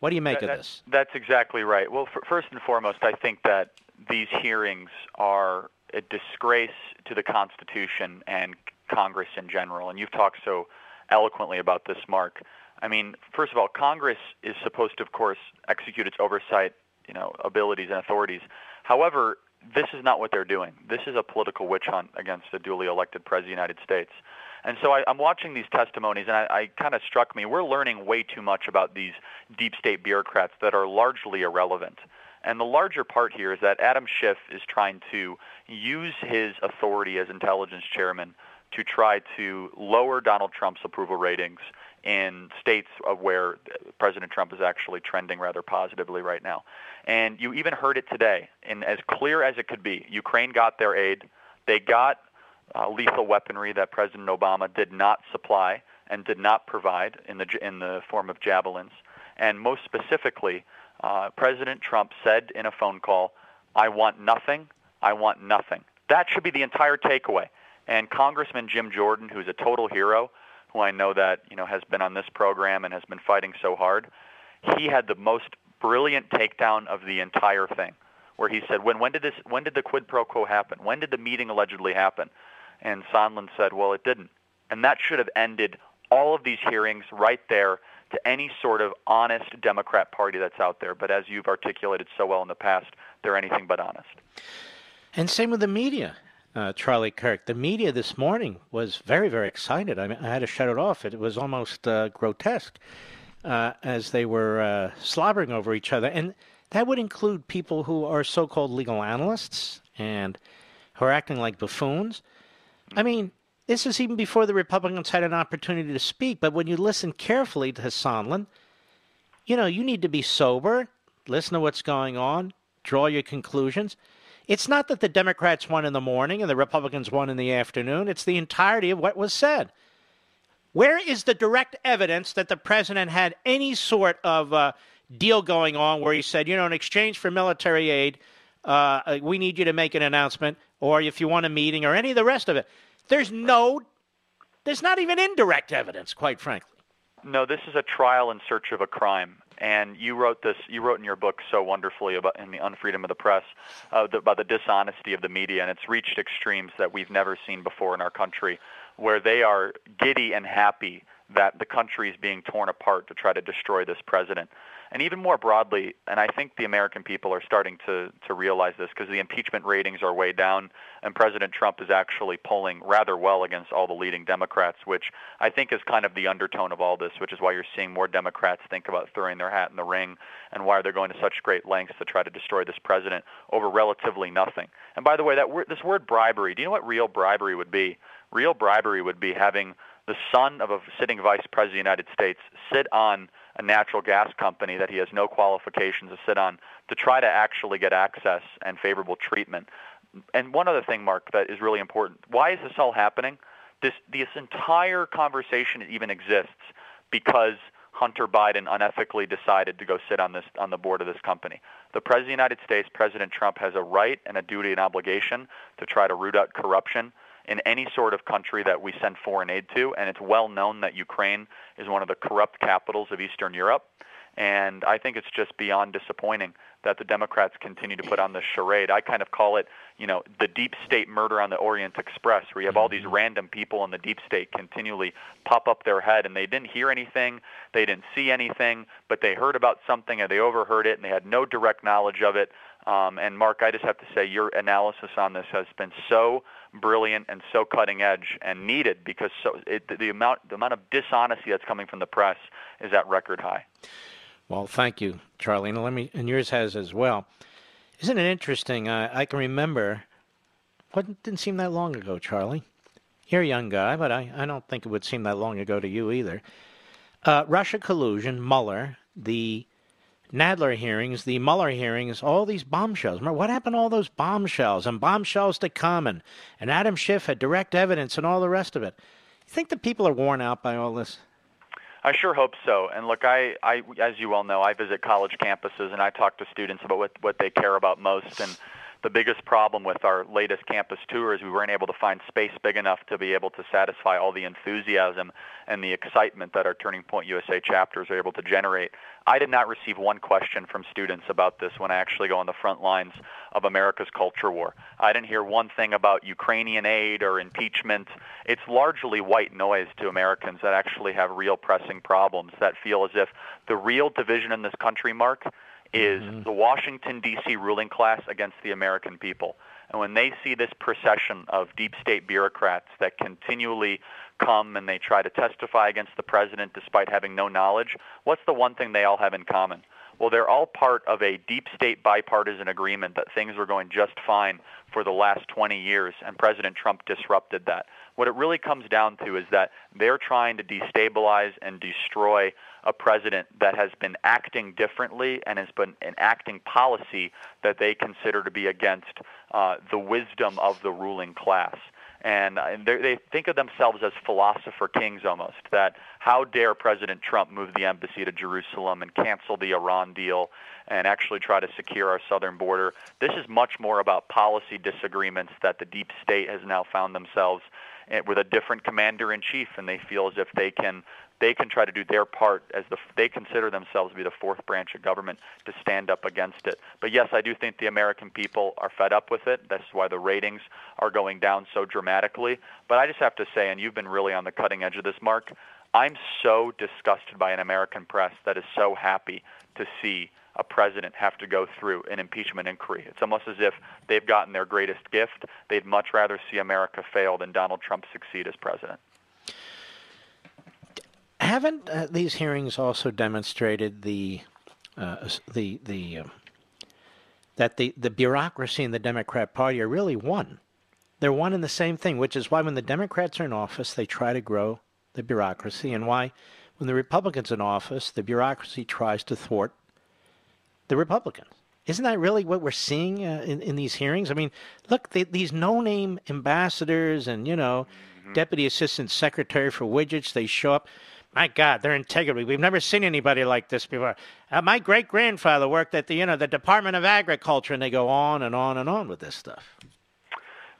What do you make that, of this? That's exactly right. Well, for, first and foremost, I think that these hearings are a disgrace to the Constitution and Congress in general. And you've talked so eloquently about this, Mark. I mean, first of all, Congress is supposed to, of course, execute its oversight, you know, abilities and authorities. However, this is not what they're doing. This is a political witch hunt against a duly elected president of the United States. And so I, am watching these testimonies, and I, I kind of struck me. We're learning way too much about these deep state bureaucrats that are largely irrelevant. And the larger part here is that Adam Schiff is trying to use his authority as intelligence chairman to try to lower Donald Trump's approval ratings in states where President Trump is actually trending rather positively right now. And you even heard it today, and as clear as it could be, Ukraine got their aid. They got uh, lethal weaponry that President Obama did not supply and did not provide in the in the form of javelins. And most specifically, uh, President Trump said in a phone call, "I want nothing. I want nothing." That should be the entire takeaway. And Congressman Jim Jordan, who's a total hero, who I know that you know has been on this program and has been fighting so hard, he had the most brilliant takedown of the entire thing, where he said, "When when did this when did the quid pro quo happen? When did the meeting allegedly happen?" And Sondland said, "Well, it didn't." And that should have ended all of these hearings right there to any sort of honest Democrat Party that's out there. But as you've articulated so well in the past, they're anything but honest. And same with the media uh, Charlie Kirk. The media this morning was very, very excited. I, mean, I had to shut it off. It was almost uh, grotesque uh, as they were uh, slobbering over each other. And that would include people who are so called legal analysts and who are acting like buffoons. I mean, this is even before the Republicans had an opportunity to speak. But when you listen carefully to Sondland, you know, you need to be sober, listen to what's going on, draw your conclusions. It's not that the Democrats won in the morning and the Republicans won in the afternoon. It's the entirety of what was said. Where is the direct evidence that the president had any sort of uh, deal going on where he said, you know, in exchange for military aid, uh, uh, we need you to make an announcement, or if you want a meeting, or any of the rest of it? There's no, there's not even indirect evidence, quite frankly. No, this is a trial in search of a crime and you wrote this you wrote in your book so wonderfully about in the unfreedom of the press uh, the, about the dishonesty of the media and it's reached extremes that we've never seen before in our country where they are giddy and happy that the country is being torn apart to try to destroy this president and even more broadly, and I think the American people are starting to, to realize this because the impeachment ratings are way down, and President Trump is actually polling rather well against all the leading Democrats, which I think is kind of the undertone of all this, which is why you're seeing more Democrats think about throwing their hat in the ring and why they're going to such great lengths to try to destroy this president over relatively nothing. And by the way, that this word bribery, do you know what real bribery would be? Real bribery would be having the son of a sitting vice president of the United States sit on a natural gas company that he has no qualifications to sit on to try to actually get access and favorable treatment. And one other thing, Mark, that is really important. Why is this all happening? This this entire conversation even exists because Hunter Biden unethically decided to go sit on this on the board of this company. The President of the United States, President Trump, has a right and a duty and obligation to try to root out corruption in any sort of country that we send foreign aid to, and it's well known that Ukraine is one of the corrupt capitals of Eastern Europe. And I think it's just beyond disappointing that the Democrats continue to put on this charade. I kind of call it, you know, the deep state murder on the Orient Express, where you have all these mm-hmm. random people in the deep state continually pop up their head and they didn't hear anything, they didn't see anything, but they heard about something and they overheard it and they had no direct knowledge of it. Um, and Mark, I just have to say your analysis on this has been so brilliant and so cutting edge and needed because so it, the amount the amount of dishonesty that's coming from the press is at record high. Well, thank you, Charlie, and let me and yours has as well. Isn't it interesting? I can remember. What didn't seem that long ago, Charlie. You're a young guy, but I, I don't think it would seem that long ago to you either. Uh, Russia collusion, Mueller, the Nadler hearings, the Mueller hearings, all these bombshells. Remember, what happened to all those bombshells and bombshells to come? And, and Adam Schiff had direct evidence and all the rest of it. You think the people are worn out by all this? I sure hope so. And look, I, I, as you well know, I visit college campuses and I talk to students about what, what they care about most. And the biggest problem with our latest campus tour is we weren't able to find space big enough to be able to satisfy all the enthusiasm and the excitement that our Turning Point USA chapters are able to generate. I did not receive one question from students about this when I actually go on the front lines of America's culture war. I didn't hear one thing about Ukrainian aid or impeachment. It's largely white noise to Americans that actually have real pressing problems that feel as if the real division in this country, Mark, is mm-hmm. the Washington, D.C. ruling class against the American people. And when they see this procession of deep state bureaucrats that continually come and they try to testify against the president despite having no knowledge, what's the one thing they all have in common? Well, they're all part of a deep state bipartisan agreement that things were going just fine for the last 20 years, and President Trump disrupted that. What it really comes down to is that they're trying to destabilize and destroy a president that has been acting differently and has been enacting policy that they consider to be against uh, the wisdom of the ruling class and they think of themselves as philosopher kings almost. That how dare President Trump move the embassy to Jerusalem and cancel the Iran deal and actually try to secure our southern border? This is much more about policy disagreements that the deep state has now found themselves eh, with a different commander in chief, and they feel as if they can they can try to do their part as the, they consider themselves to be the fourth branch of government to stand up against it. But yes, I do think the American people are fed up with it. That's why the ratings are going down so dramatically. But I just have to say, and you've been really on the cutting edge of this, Mark, I'm so disgusted by an American press that is so happy to see a president have to go through an impeachment inquiry. It's almost as if they've gotten their greatest gift. They'd much rather see America fail than Donald Trump succeed as president haven't uh, these hearings also demonstrated the uh, the the uh, that the the bureaucracy and the Democrat Party are really one? They're one and the same thing, which is why when the Democrats are in office, they try to grow the bureaucracy, and why when the Republicans are in office, the bureaucracy tries to thwart the Republicans. Isn't that really what we're seeing uh, in, in these hearings? I mean, look, they, these no-name ambassadors and you know, mm-hmm. deputy assistant secretary for widgets, they show up. My God, their integrity. We've never seen anybody like this before. Uh, my great grandfather worked at the, you know, the Department of Agriculture, and they go on and on and on with this stuff.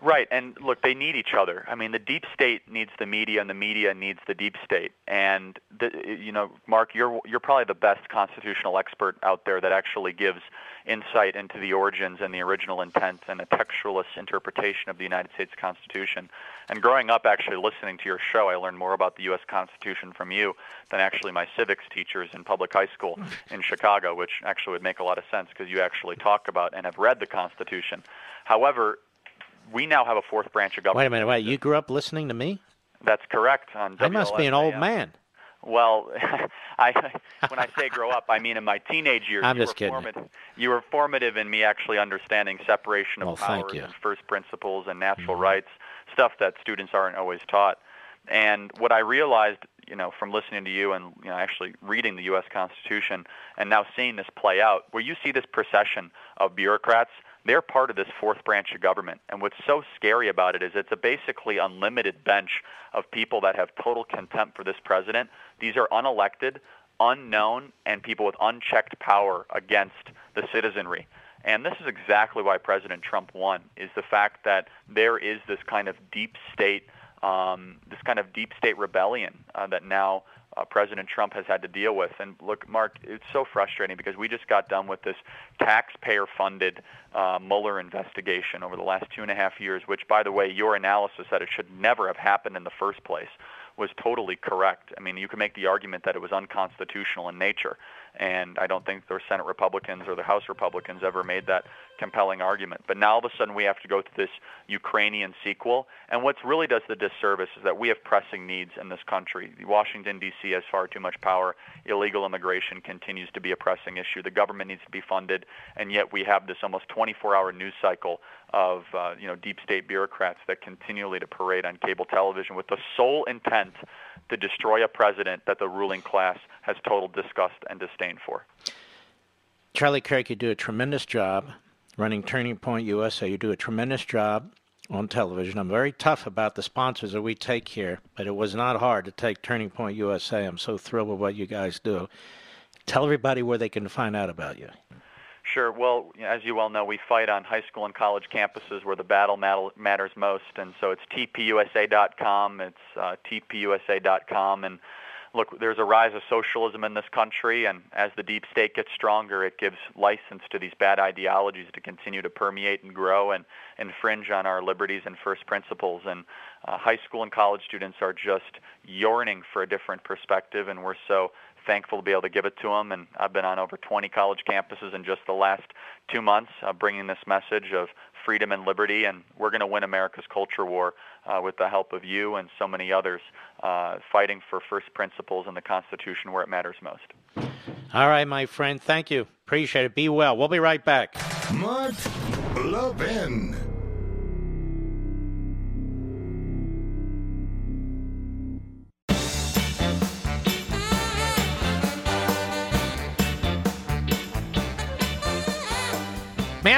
Right, and look, they need each other. I mean, the deep state needs the media, and the media needs the deep state. And the, you know, Mark, you're you're probably the best constitutional expert out there that actually gives insight into the origins and the original intent and a textualist interpretation of the United States Constitution. And growing up, actually listening to your show, I learned more about the U.S. Constitution from you than actually my civics teachers in public high school in Chicago, which actually would make a lot of sense because you actually talk about and have read the Constitution. However, we now have a fourth branch of government. Wait a minute, wait. You grew up listening to me? That's correct. On I must be an old man. Well, I when I say grow up, I mean in my teenage years. I'm you just kidding. Formative, you were formative in me actually understanding separation of well, powers and first principles and natural mm-hmm. rights, stuff that students aren't always taught. And what I realized, you know, from listening to you and you know actually reading the U.S. Constitution and now seeing this play out, where you see this procession of bureaucrats they're part of this fourth branch of government. And what's so scary about it is it's a basically unlimited bench of people that have total contempt for this president. These are unelected, unknown, and people with unchecked power against the citizenry. And this is exactly why President Trump won, is the fact that there is this kind of deep state, um, this kind of deep state rebellion uh, that now uh, President Trump has had to deal with. And look, Mark, it's so frustrating because we just got done with this taxpayer-funded uh, Mueller investigation over the last two and a half years, which, by the way, your analysis that it should never have happened in the first place was totally correct. I mean, you can make the argument that it was unconstitutional in nature, and I don't think the Senate Republicans or the House Republicans ever made that compelling argument. But now all of a sudden we have to go to this Ukrainian sequel, and what really does the disservice is that we have pressing needs in this country. Washington D.C. has far too much power. Illegal immigration continues to be a pressing issue. The government needs to be funded, and yet we have this almost 24-hour news cycle of uh, you know deep state bureaucrats that continually to parade on cable television with the sole intent to destroy a president that the ruling class has total disgust and disdain for. Charlie Kirk, you do a tremendous job running Turning Point USA. You do a tremendous job on television. I'm very tough about the sponsors that we take here, but it was not hard to take Turning Point USA. I'm so thrilled with what you guys do. Tell everybody where they can find out about you. Sure. Well, as you well know, we fight on high school and college campuses where the battle matters most, and so it's tpusa.com. It's uh, tpusa.com, and look, there's a rise of socialism in this country, and as the deep state gets stronger, it gives license to these bad ideologies to continue to permeate and grow and infringe on our liberties and first principles. And uh, high school and college students are just yearning for a different perspective, and we're so thankful to be able to give it to them. And I've been on over 20 college campuses in just the last two months, uh, bringing this message of freedom and liberty. And we're going to win America's culture war uh, with the help of you and so many others, uh, fighting for first principles and the Constitution where it matters most. All right, my friend. Thank you. Appreciate it. Be well. We'll be right back. Mark Levin.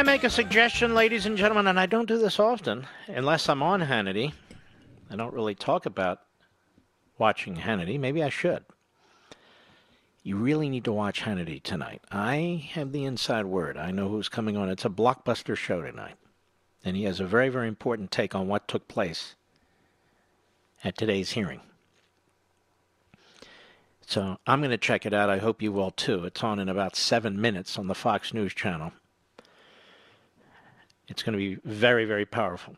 Make a suggestion, ladies and gentlemen? And I don't do this often, unless I'm on Hannity. I don't really talk about watching Hannity. Maybe I should. You really need to watch Hannity tonight. I have the inside word. I know who's coming on. It's a blockbuster show tonight. And he has a very, very important take on what took place at today's hearing. So I'm going to check it out. I hope you will too. It's on in about seven minutes on the Fox News channel. It's going to be very, very powerful.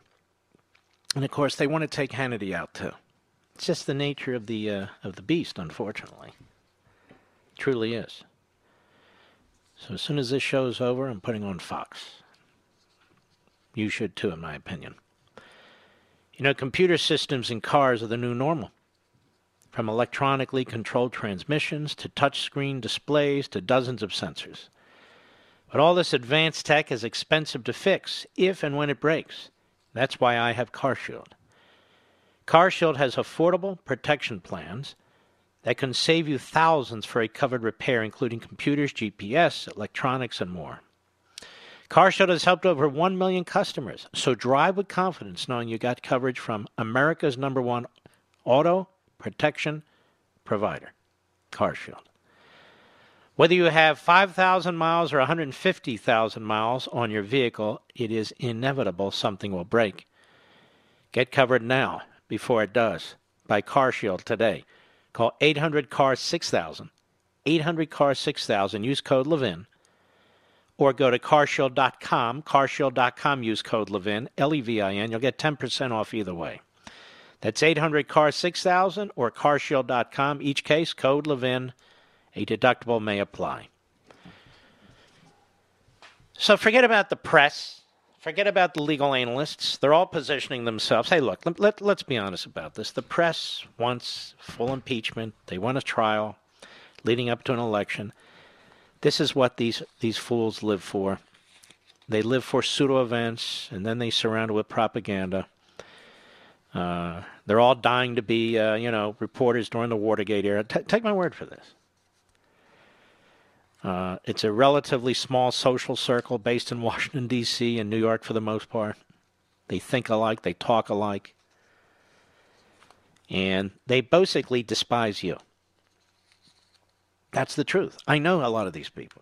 And of course, they want to take Hannity out too. It's just the nature of the uh, of the beast, unfortunately. It truly is. So as soon as this show is over, I'm putting on Fox. You should too, in my opinion. You know, computer systems in cars are the new normal. From electronically controlled transmissions to touchscreen displays to dozens of sensors. But all this advanced tech is expensive to fix if and when it breaks. That's why I have CarShield. CarShield has affordable protection plans that can save you thousands for a covered repair, including computers, GPS, electronics, and more. CarShield has helped over 1 million customers, so drive with confidence knowing you got coverage from America's number one auto protection provider, CarShield. Whether you have 5,000 miles or 150,000 miles on your vehicle, it is inevitable something will break. Get covered now before it does by CarShield today. Call 800 CAR 6000, 800 CAR 6000, use code Levin, or go to carshield.com, carshield.com, use code Levin, L E V I N. You'll get 10% off either way. That's 800 CAR 6000 or carshield.com. Each case, code Levin a deductible may apply. So forget about the press. Forget about the legal analysts. They're all positioning themselves. Hey, look, let, let, let's be honest about this. The press wants full impeachment, they want a trial leading up to an election. This is what these, these fools live for. They live for pseudo events, and then they surround it with propaganda. Uh, they're all dying to be, uh, you know, reporters during the Watergate era. T- take my word for this. Uh, it's a relatively small social circle based in Washington, D.C. and New York for the most part. They think alike, they talk alike, and they basically despise you. That's the truth. I know a lot of these people.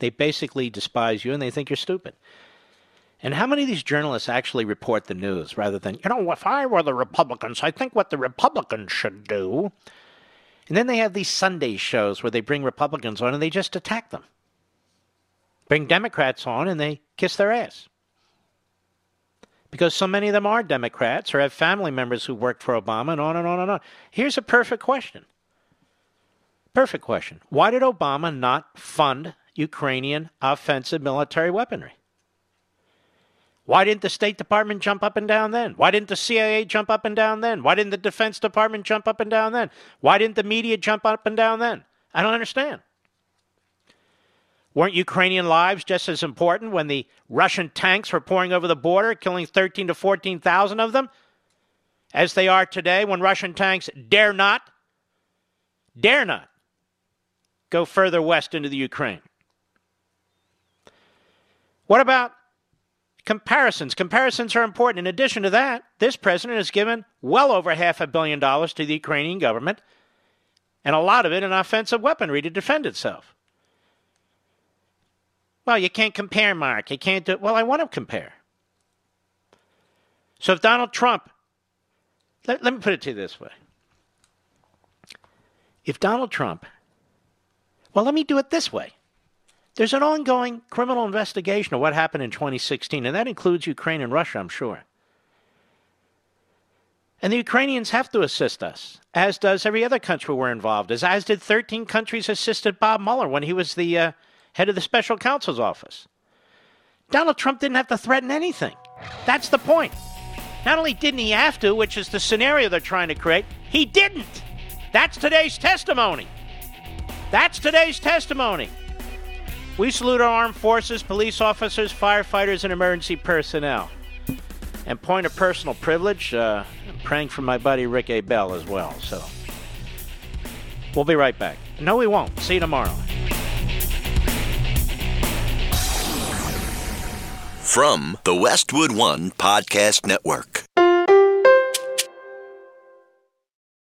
They basically despise you and they think you're stupid. And how many of these journalists actually report the news rather than, you know, if I were the Republicans, I think what the Republicans should do and then they have these Sunday shows where they bring Republicans on and they just attack them. Bring Democrats on and they kiss their ass. Because so many of them are Democrats or have family members who worked for Obama and on and on and on. Here's a perfect question. Perfect question. Why did Obama not fund Ukrainian offensive military weaponry? Why didn't the State Department jump up and down then? Why didn't the CIA jump up and down then? Why didn't the Defense Department jump up and down then? Why didn't the media jump up and down then? I don't understand. Weren't Ukrainian lives just as important when the Russian tanks were pouring over the border, killing 13 to 14,000 of them, as they are today when Russian tanks dare not, dare not go further west into the Ukraine? What about Comparisons. Comparisons are important. In addition to that, this president has given well over half a billion dollars to the Ukrainian government, and a lot of it in offensive weaponry to defend itself. Well, you can't compare, Mark. You can't do it. Well, I want to compare. So if Donald Trump, let, let me put it to you this way. If Donald Trump, well, let me do it this way. There's an ongoing criminal investigation of what happened in 2016, and that includes Ukraine and Russia, I'm sure. And the Ukrainians have to assist us, as does every other country we're involved, as, as did 13 countries assisted Bob Mueller when he was the uh, head of the special counsel's office. Donald Trump didn't have to threaten anything. That's the point. Not only didn't he have to, which is the scenario they're trying to create, he didn't. That's today's testimony. That's today's testimony. We salute our armed forces, police officers, firefighters, and emergency personnel. And point of personal privilege, uh, I'm praying for my buddy Rick A. Bell as well. So we'll be right back. No, we won't. See you tomorrow. From the Westwood One Podcast Network.